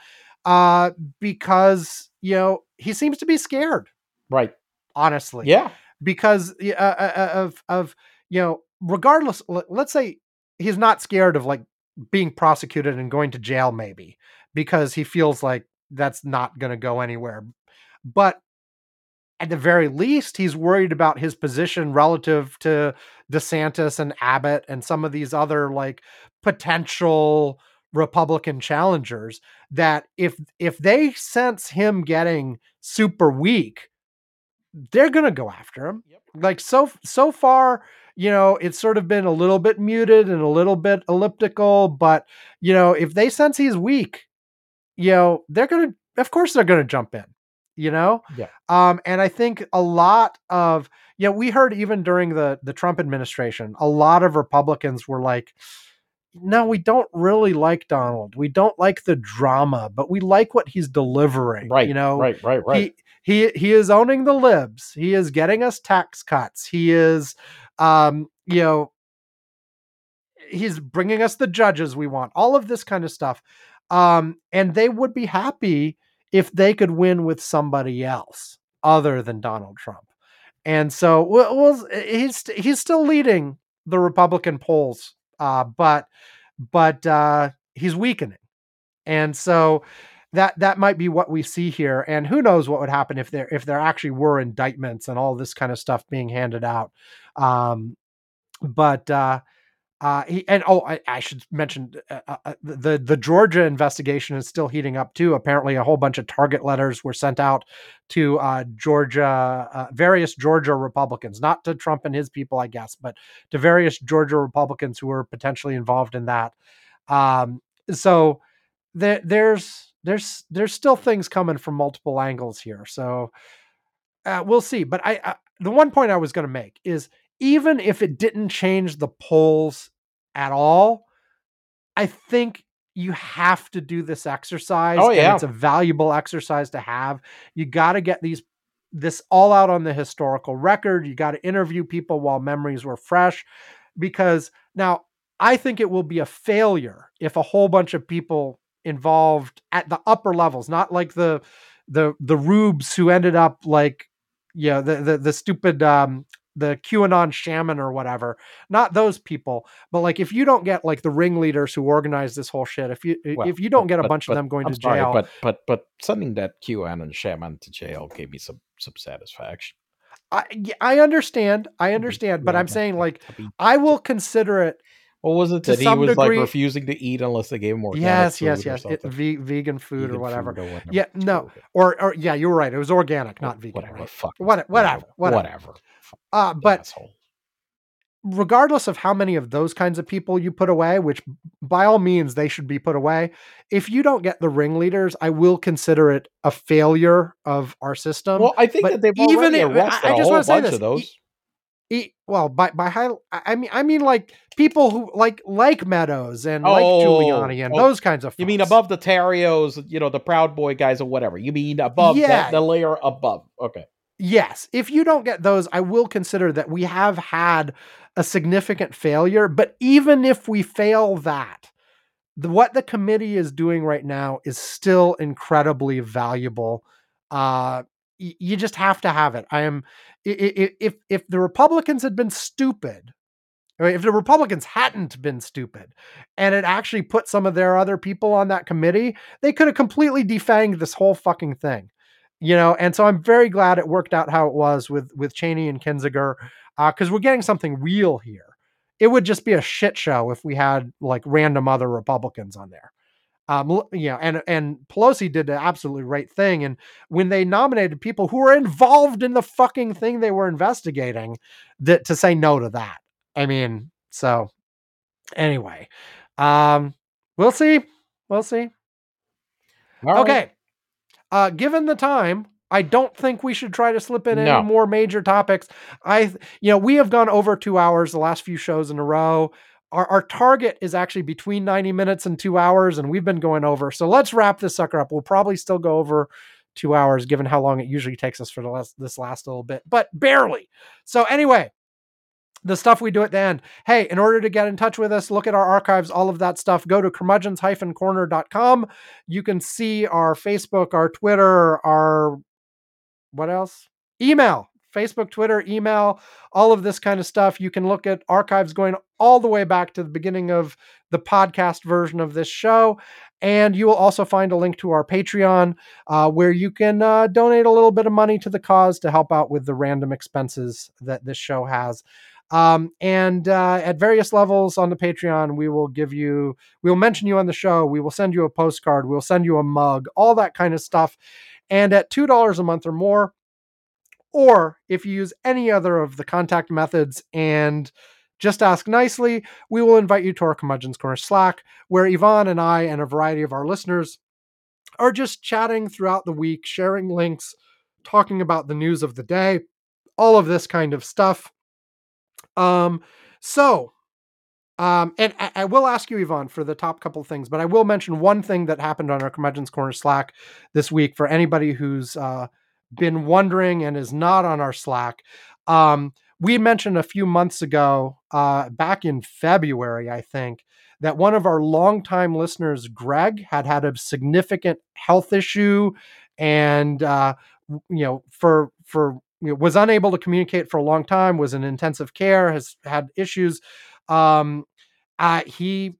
uh, because you know he seems to be scared. Right. Honestly, Yeah. Because uh, uh, uh, of of you know regardless let's say he's not scared of like being prosecuted and going to jail maybe because he feels like that's not going to go anywhere but at the very least he's worried about his position relative to DeSantis and Abbott and some of these other like potential republican challengers that if if they sense him getting super weak they're going to go after him Yep. like so so far you know it's sort of been a little bit muted and a little bit elliptical but you know if they sense he's weak you know they're going to of course they're going to jump in you know Yeah. um and i think a lot of you know we heard even during the the trump administration a lot of republicans were like no we don't really like donald we don't like the drama but we like what he's delivering Right. you know Right. Right. Right. he he he is owning the libs. He is getting us tax cuts. He is, um, you know, he's bringing us the judges we want. All of this kind of stuff, um, and they would be happy if they could win with somebody else other than Donald Trump. And so, well, well he's he's still leading the Republican polls, uh, but but uh, he's weakening, and so that that might be what we see here and who knows what would happen if there if there actually were indictments and all this kind of stuff being handed out. Um but uh uh he, and oh I, I should mention uh, uh, the the Georgia investigation is still heating up too. Apparently a whole bunch of target letters were sent out to uh Georgia uh, various Georgia Republicans not to Trump and his people I guess but to various Georgia Republicans who were potentially involved in that. Um so there there's there's there's still things coming from multiple angles here. So uh, we'll see. But I, I the one point i was going to make is even if it didn't change the polls at all i think you have to do this exercise Oh, and yeah. it's a valuable exercise to have you got to get these this all out on the historical record you got to interview people while memories were fresh because now i think it will be a failure if a whole bunch of people involved at the upper levels, not like the the the rubes who ended up like yeah the the, the stupid um the QAnon shaman or whatever, not those people, but like if you don't get like the ringleaders who organize this whole shit, if you Well, if you don't get a but- bunch but of them going I'm to sorry, jail, but but but sending that QAnon shaman to jail gave me some some satisfaction. I, I understand, I understand, but I'm saying like I will consider it. What was it to that he was degree- like refusing to eat unless they gave him organic Yes, yes, yes, it, ve- vegan food Vegan or whatever. food or whatever. Yeah, no, or or yeah, you were right. It was organic, not vegan. Whatever. right? Fuck. What- whatever, whatever. Whatever. Uh, but Asshole. regardless of how many of those kinds of people you put away, which by all means they should be put away, if you don't get the ringleaders, I will consider it a failure of our system. well, I think but that they've even already if- I- arrested I a just whole wanna say bunch this, of those. E- well, by by high, I mean I mean like people who like like Meadows and like Oh, Giuliani and oh, those kinds of. You mean above the Tarrios, you know, the Proud Boy guys or whatever. You mean above Yeah. that, the layer above. Okay. Yes, if you don't get those, I will consider that we have had a significant failure. But even if we fail that, the, what the committee is doing right now is still incredibly valuable. Uh, you just have to have it. I am. If if the Republicans had been stupid if the Republicans hadn't been stupid and it actually put some of their other people on that committee, they could have completely defanged this whole fucking thing. You know, and so I'm very glad it worked out how it was with with Cheney and Kinzinger, uh, because we're getting something real here. It would just be a shit show if we had like random other Republicans on there. Um, you know, and and Pelosi did the absolutely right thing. And when they nominated people who were involved in the fucking thing they were investigating, that to say no to that. I mean, so anyway, um, we'll see. We'll see. Right. Okay. Uh, given the time, I don't think we should try to slip in No. any more major topics. I, you know, we have gone over two hours the last few shows in a row. Our, our target is actually between 90 minutes and two hours, and we've been going over. So let's wrap this sucker up. We'll probably still go over two hours, given how long it usually takes us for the last, this last little bit, but barely. So anyway, the stuff we do at the end. Hey, in order to get in touch with us, look at our archives, all of that stuff, go to curmudgeons-corner.com. You can see our Facebook, our Twitter, our what else? Email, Facebook, Twitter, email, all of this kind of stuff. You can look at archives going all the way back to the beginning of the podcast version of this show. And you will also find a link to our Patreon uh, where you can uh, donate a little bit of money to the cause to help out with the random expenses that this show has. Um, and uh, at various levels on the Patreon, we will give you, we will mention you on the show. We will send you a postcard. We'll send you a mug, all that kind of stuff. And at $2 a month or more, or if you use any other of the contact methods and just ask nicely, we will invite you to our Curmudgeon's Corner Slack, where Ivan and I and a variety of our listeners are just chatting throughout the week, sharing links, talking about the news of the day, all of this kind of stuff. Um, so, um, and I, I will ask you, Ivan, for the top couple things, but I will mention one thing that happened on our Curmudgeon's Corner Slack this week for anybody who's uh, been wondering and is not on our Slack. Um, we mentioned a few months ago, uh, back in February, I think, that one of our longtime listeners, Greg, had had a significant health issue, and uh, you know, for for you know, was unable to communicate for a long time, was in intensive care, has had issues. Um, uh, he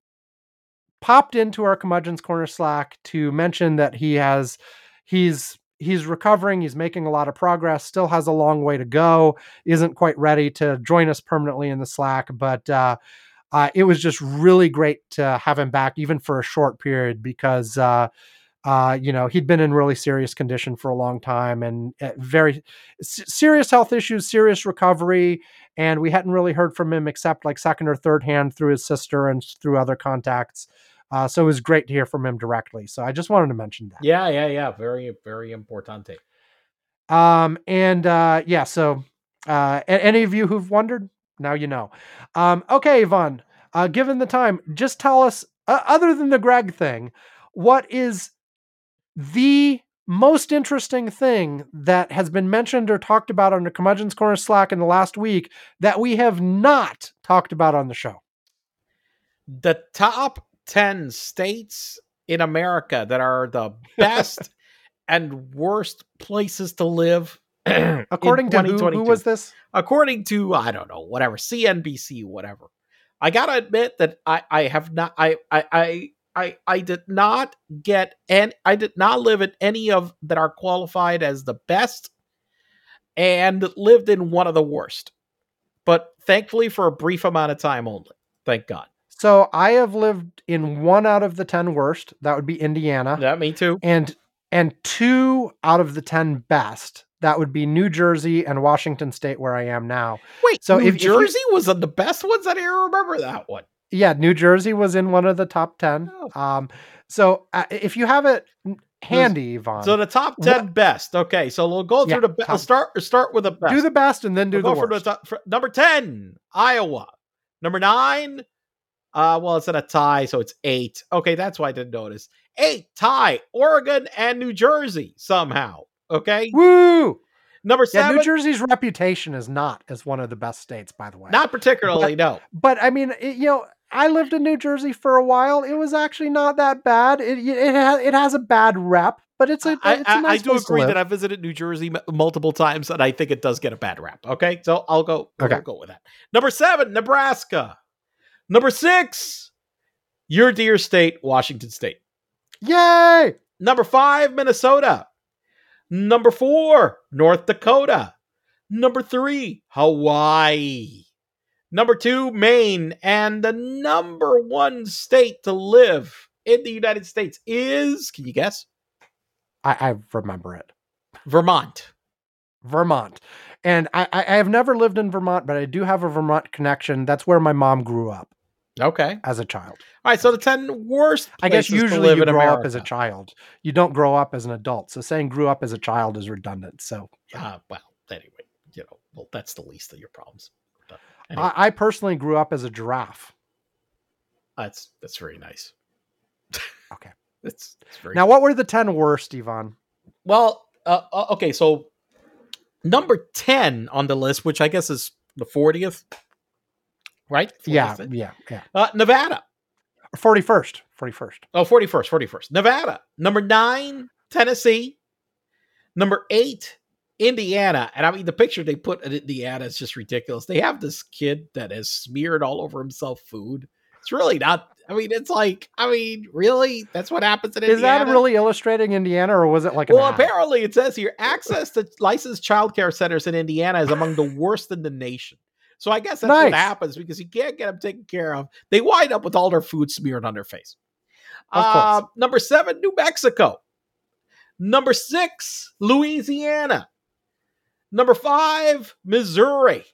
popped into our curmudgeon's corner slack to mention that he has he's he's recovering he's making a lot of progress still has a long way to go isn't quite ready to join us permanently in the slack but uh, uh, it was just really great to have him back even for a short period because uh, uh, you know he'd been in really serious condition for a long time and uh, very serious health issues serious recovery and we hadn't really heard from him except like second or third hand through his sister and through other contacts uh, so it was great to hear from him directly so i just wanted to mention that Yeah, yeah, yeah. Very, very importante. um, and uh, yeah, so uh, any of you who've wondered, now you know. Um, okay, Ivan, uh, given the time, just tell us, uh, other than the Greg thing, what is the most interesting thing that has been mentioned or talked about on the Curmudgeon's Corner Slack in the last week that we have not talked about on the show? The top 10 states in America that are the best (laughs) and worst places to live. (clears throat) According to who, who was this? according to I don't know, whatever CNBC, whatever. I gotta admit that I I have not I I I I, I did not get and I did not live in any of that are qualified as the best, and lived in one of the worst. But thankfully, for a brief amount of time only. Thank God. So I have lived in one out of the 10 worst. That would be Indiana. Yeah, me too. and and two out of the 10 best that would be new jersey and washington state where i am now Wait, So if- New if Jersey was the best ones. I didn't remember that one. yeah new jersey was in one of the top 10 Oh. um so uh, if you have it handy Ivan, So the top ten what- best. Okay, so we'll go through Yeah, the best. top- Start start with the best. do the best and then do We'll the go for worst. top- for- number 10, Iowa. Number nine, uh, well, it's in a tie, so it's eight. Okay, that's why I didn't notice. Eight, tie, Oregon and New Jersey somehow. Okay. woo Number yeah seven, new jersey's reputation is not as one of the best states by the way not particularly, no. but i mean it- you know I lived in New Jersey for a while. It was actually not that bad. It it has, it has a bad rep, but it's a I, it's a I, nice I do agree that I've visited New Jersey m- multiple times, and I think it does get a bad rap. Okay, so I'll go. Okay. I'll go with that. Number seven, Nebraska. Number six, your dear state, Washington State. Yay! Number five, Minnesota. Number four, North Dakota. Number three, Hawaii. Number two, Maine. And the number one state to live in the United States is, can you guess? I, I remember it. Vermont. Vermont. And I, I I have never lived in Vermont, but I do have a Vermont connection. That's where my mom grew up Okay. as a child. All right. So the 10 worst. I guess usually live you in grow up as a child. You don't grow up as an adult. So saying grew up as a child is redundant. So Uh, well, anyway, you know, well, that's the least of your problems. Anyway, I, I personally grew up as a giraffe. that's that's very nice. (laughs) Okay. That's, that's very Now, what were the 10 worst, Ivan? Well, uh, uh, okay, so number 10 on the list, which I guess is the 40th, right? Yeah, yeah, yeah. Uh, Nevada. 41st. 41st. Oh, 41st, 41st. Nevada. Number nine, Tennessee. Number eight, Indiana. And I mean, the picture they put in Indiana is just ridiculous. They have this kid that has smeared all over himself food. It's really not. I mean, it's like, I mean, really? That's what happens in Indiana. Is Indiana? that really illustrating Indiana or was it like Well, ad? apparently it says here access to licensed childcare centers in Indiana is among the worst in the nation. So I guess that's what happens because you can't get them taken care of. They wind up with all their food smeared on their face. Uh, number seven, New Mexico. Number six, Louisiana. Number five, Missouri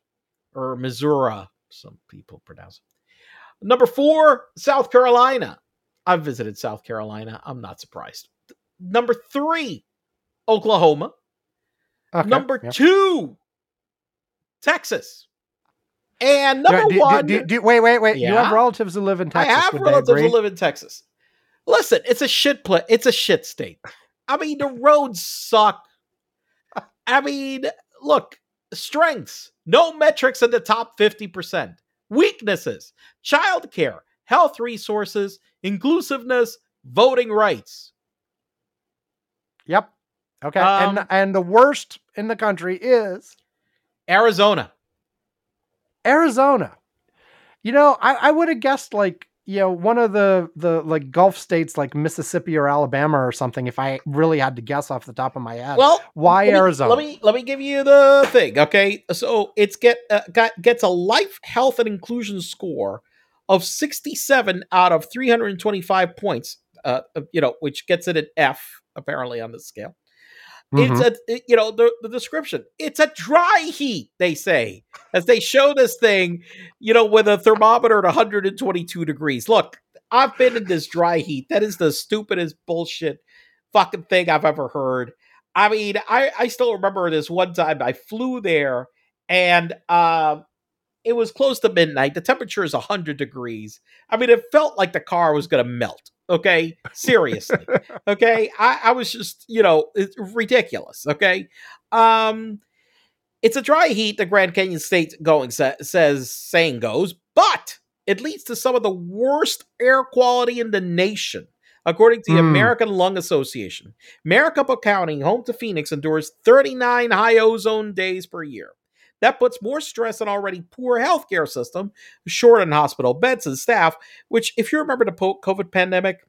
or Missouri, some people pronounce it. Number four, South Carolina. I've visited South Carolina. I'm not surprised. Number three, Oklahoma. Okay, Number yeah. two, Texas. And number do- one, do- do- wait, wait, wait. You have relatives who live in Texas. I have relatives who live in Texas. Listen, it's a shit play. It's a shit state. I mean, the roads suck. I mean, look, strengths, no metrics in the top 50%. Weaknesses, childcare, health resources, inclusiveness, voting rights. Yep. Okay. Um, and and the worst in the country is Arizona. Arizona. You know, I, I would have guessed like, you know, one of the the like Gulf states like Mississippi or Alabama or something if I really had to guess off the top of my head. Well, Why let me- Arizona? Let me let me give you the thing. Okay, so it's get uh, got gets a life, health, and inclusion score of sixty seven out of three hundred and twenty five points. Uh, you know, which gets it an F apparently on the scale. Mhm. It's a you know the, the description. It's a dry heat, they say, as they show this thing, you know, with a thermometer at 122 degrees. Look, I've been in this dry heat. That is the stupidest bullshit fucking thing I've ever heard. I mean, I I still remember this one time I flew there and uh it was close to midnight. The temperature is 100 degrees. I mean, it felt like the car was going to melt. Okay. Seriously. (laughs) okay. I, I was just, you know, it's ridiculous. Okay. Um, it's a dry heat, the Grand Canyon State going sa- says, saying goes, but it leads to some of the worst air quality in the nation. According to the Hmm. American Lung Association, Maricopa County, home to Phoenix, endures 39 high ozone days per year. That puts more stress on already poor healthcare system, short on hospital beds and staff. Which, if you remember the COVID pandemic,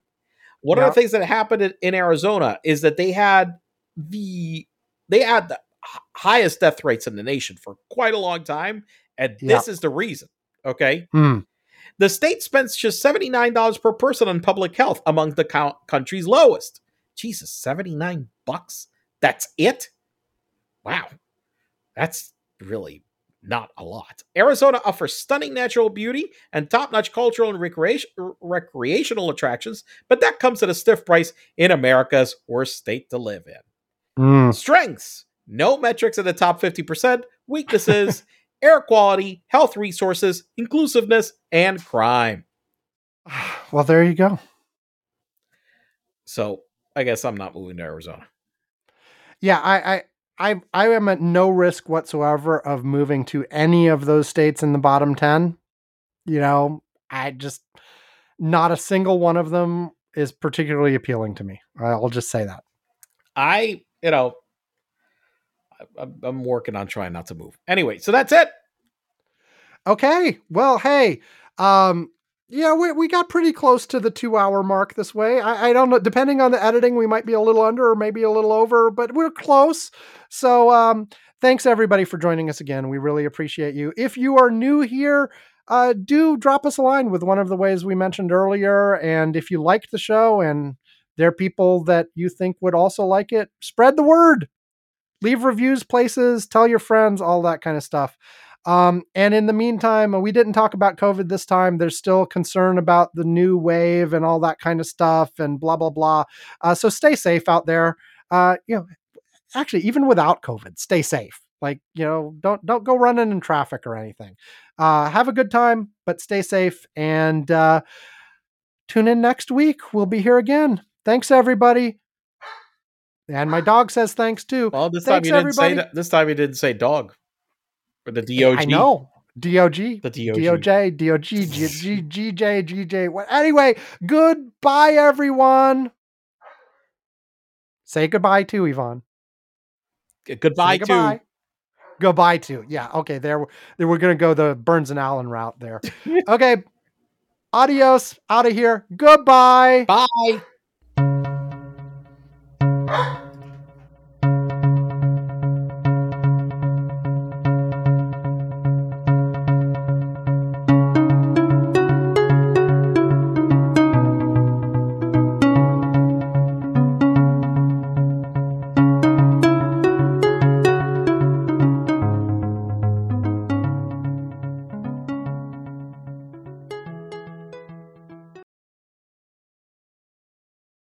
one Yeah. of the things that happened in, in Arizona is that they had the they had the highest death rates in the nation for quite a long time, and this is the reason. Okay, Hmm. the state spends just seventy nine dollars per person on public health, among the count- country's lowest. Jesus, seventy nine bucks. That's it. Wow, that's really not a lot. Arizona offers stunning natural beauty and top-notch cultural and recreation, recreational attractions, but that comes at a stiff price in America's worst state to live in. Hmm. Strengths: no metrics in the top 50%. Weaknesses: (laughs) air quality, health resources, inclusiveness, and crime. (sighs) Well, there you go. So I guess I'm not moving to Arizona. Yeah, I, I, I, I am at no risk whatsoever of moving to any of those states in the bottom ten. You know, I just not a single one of them is particularly appealing to me. I'll just say that. I, you know, I, I'm- I'm working on trying not to move. Anyway, so that's it. Okay. Well, hey, um, yeah, we, we got pretty close to the two hour mark this way. I, I don't know. Depending on the editing, we might be a little under or maybe a little over, but we're close. So, um, thanks everybody for joining us again. We really appreciate you. If you are new here, uh, do drop us a line with one of the ways we mentioned earlier. And if you liked the show and there are people that you think would also like it, spread the word. Leave reviews places, tell your friends, all that kind of stuff. Um, and in the meantime, we didn't talk about COVID this time. There's still concern about the new wave and all that kind of stuff and blah, blah, blah. Uh, so stay safe out there. Uh, you know, actually, even without COVID, stay safe. Like, you know, don't don't go running in traffic or anything. Uh, have a good time, but stay safe and uh, tune in next week. We'll be here again. Thanks, everybody. And my dog says thanks too. Well, this Thanks, time you didn't say that. This time you didn't say dog. Or the DOG. I know. DOG. The DOG. DOJ, DOG, G, G, GJ, GJ. What? Anyway, goodbye, everyone. Say goodbye to Ivan. G- Say Goodbye, goodbye. to. Goodbye to. Yeah. Okay. There. There. We're gonna go the Burns and Allen route there. (laughs) okay. Adios. Out of here. Goodbye. Bye. (gasps) (gasps) (laughs)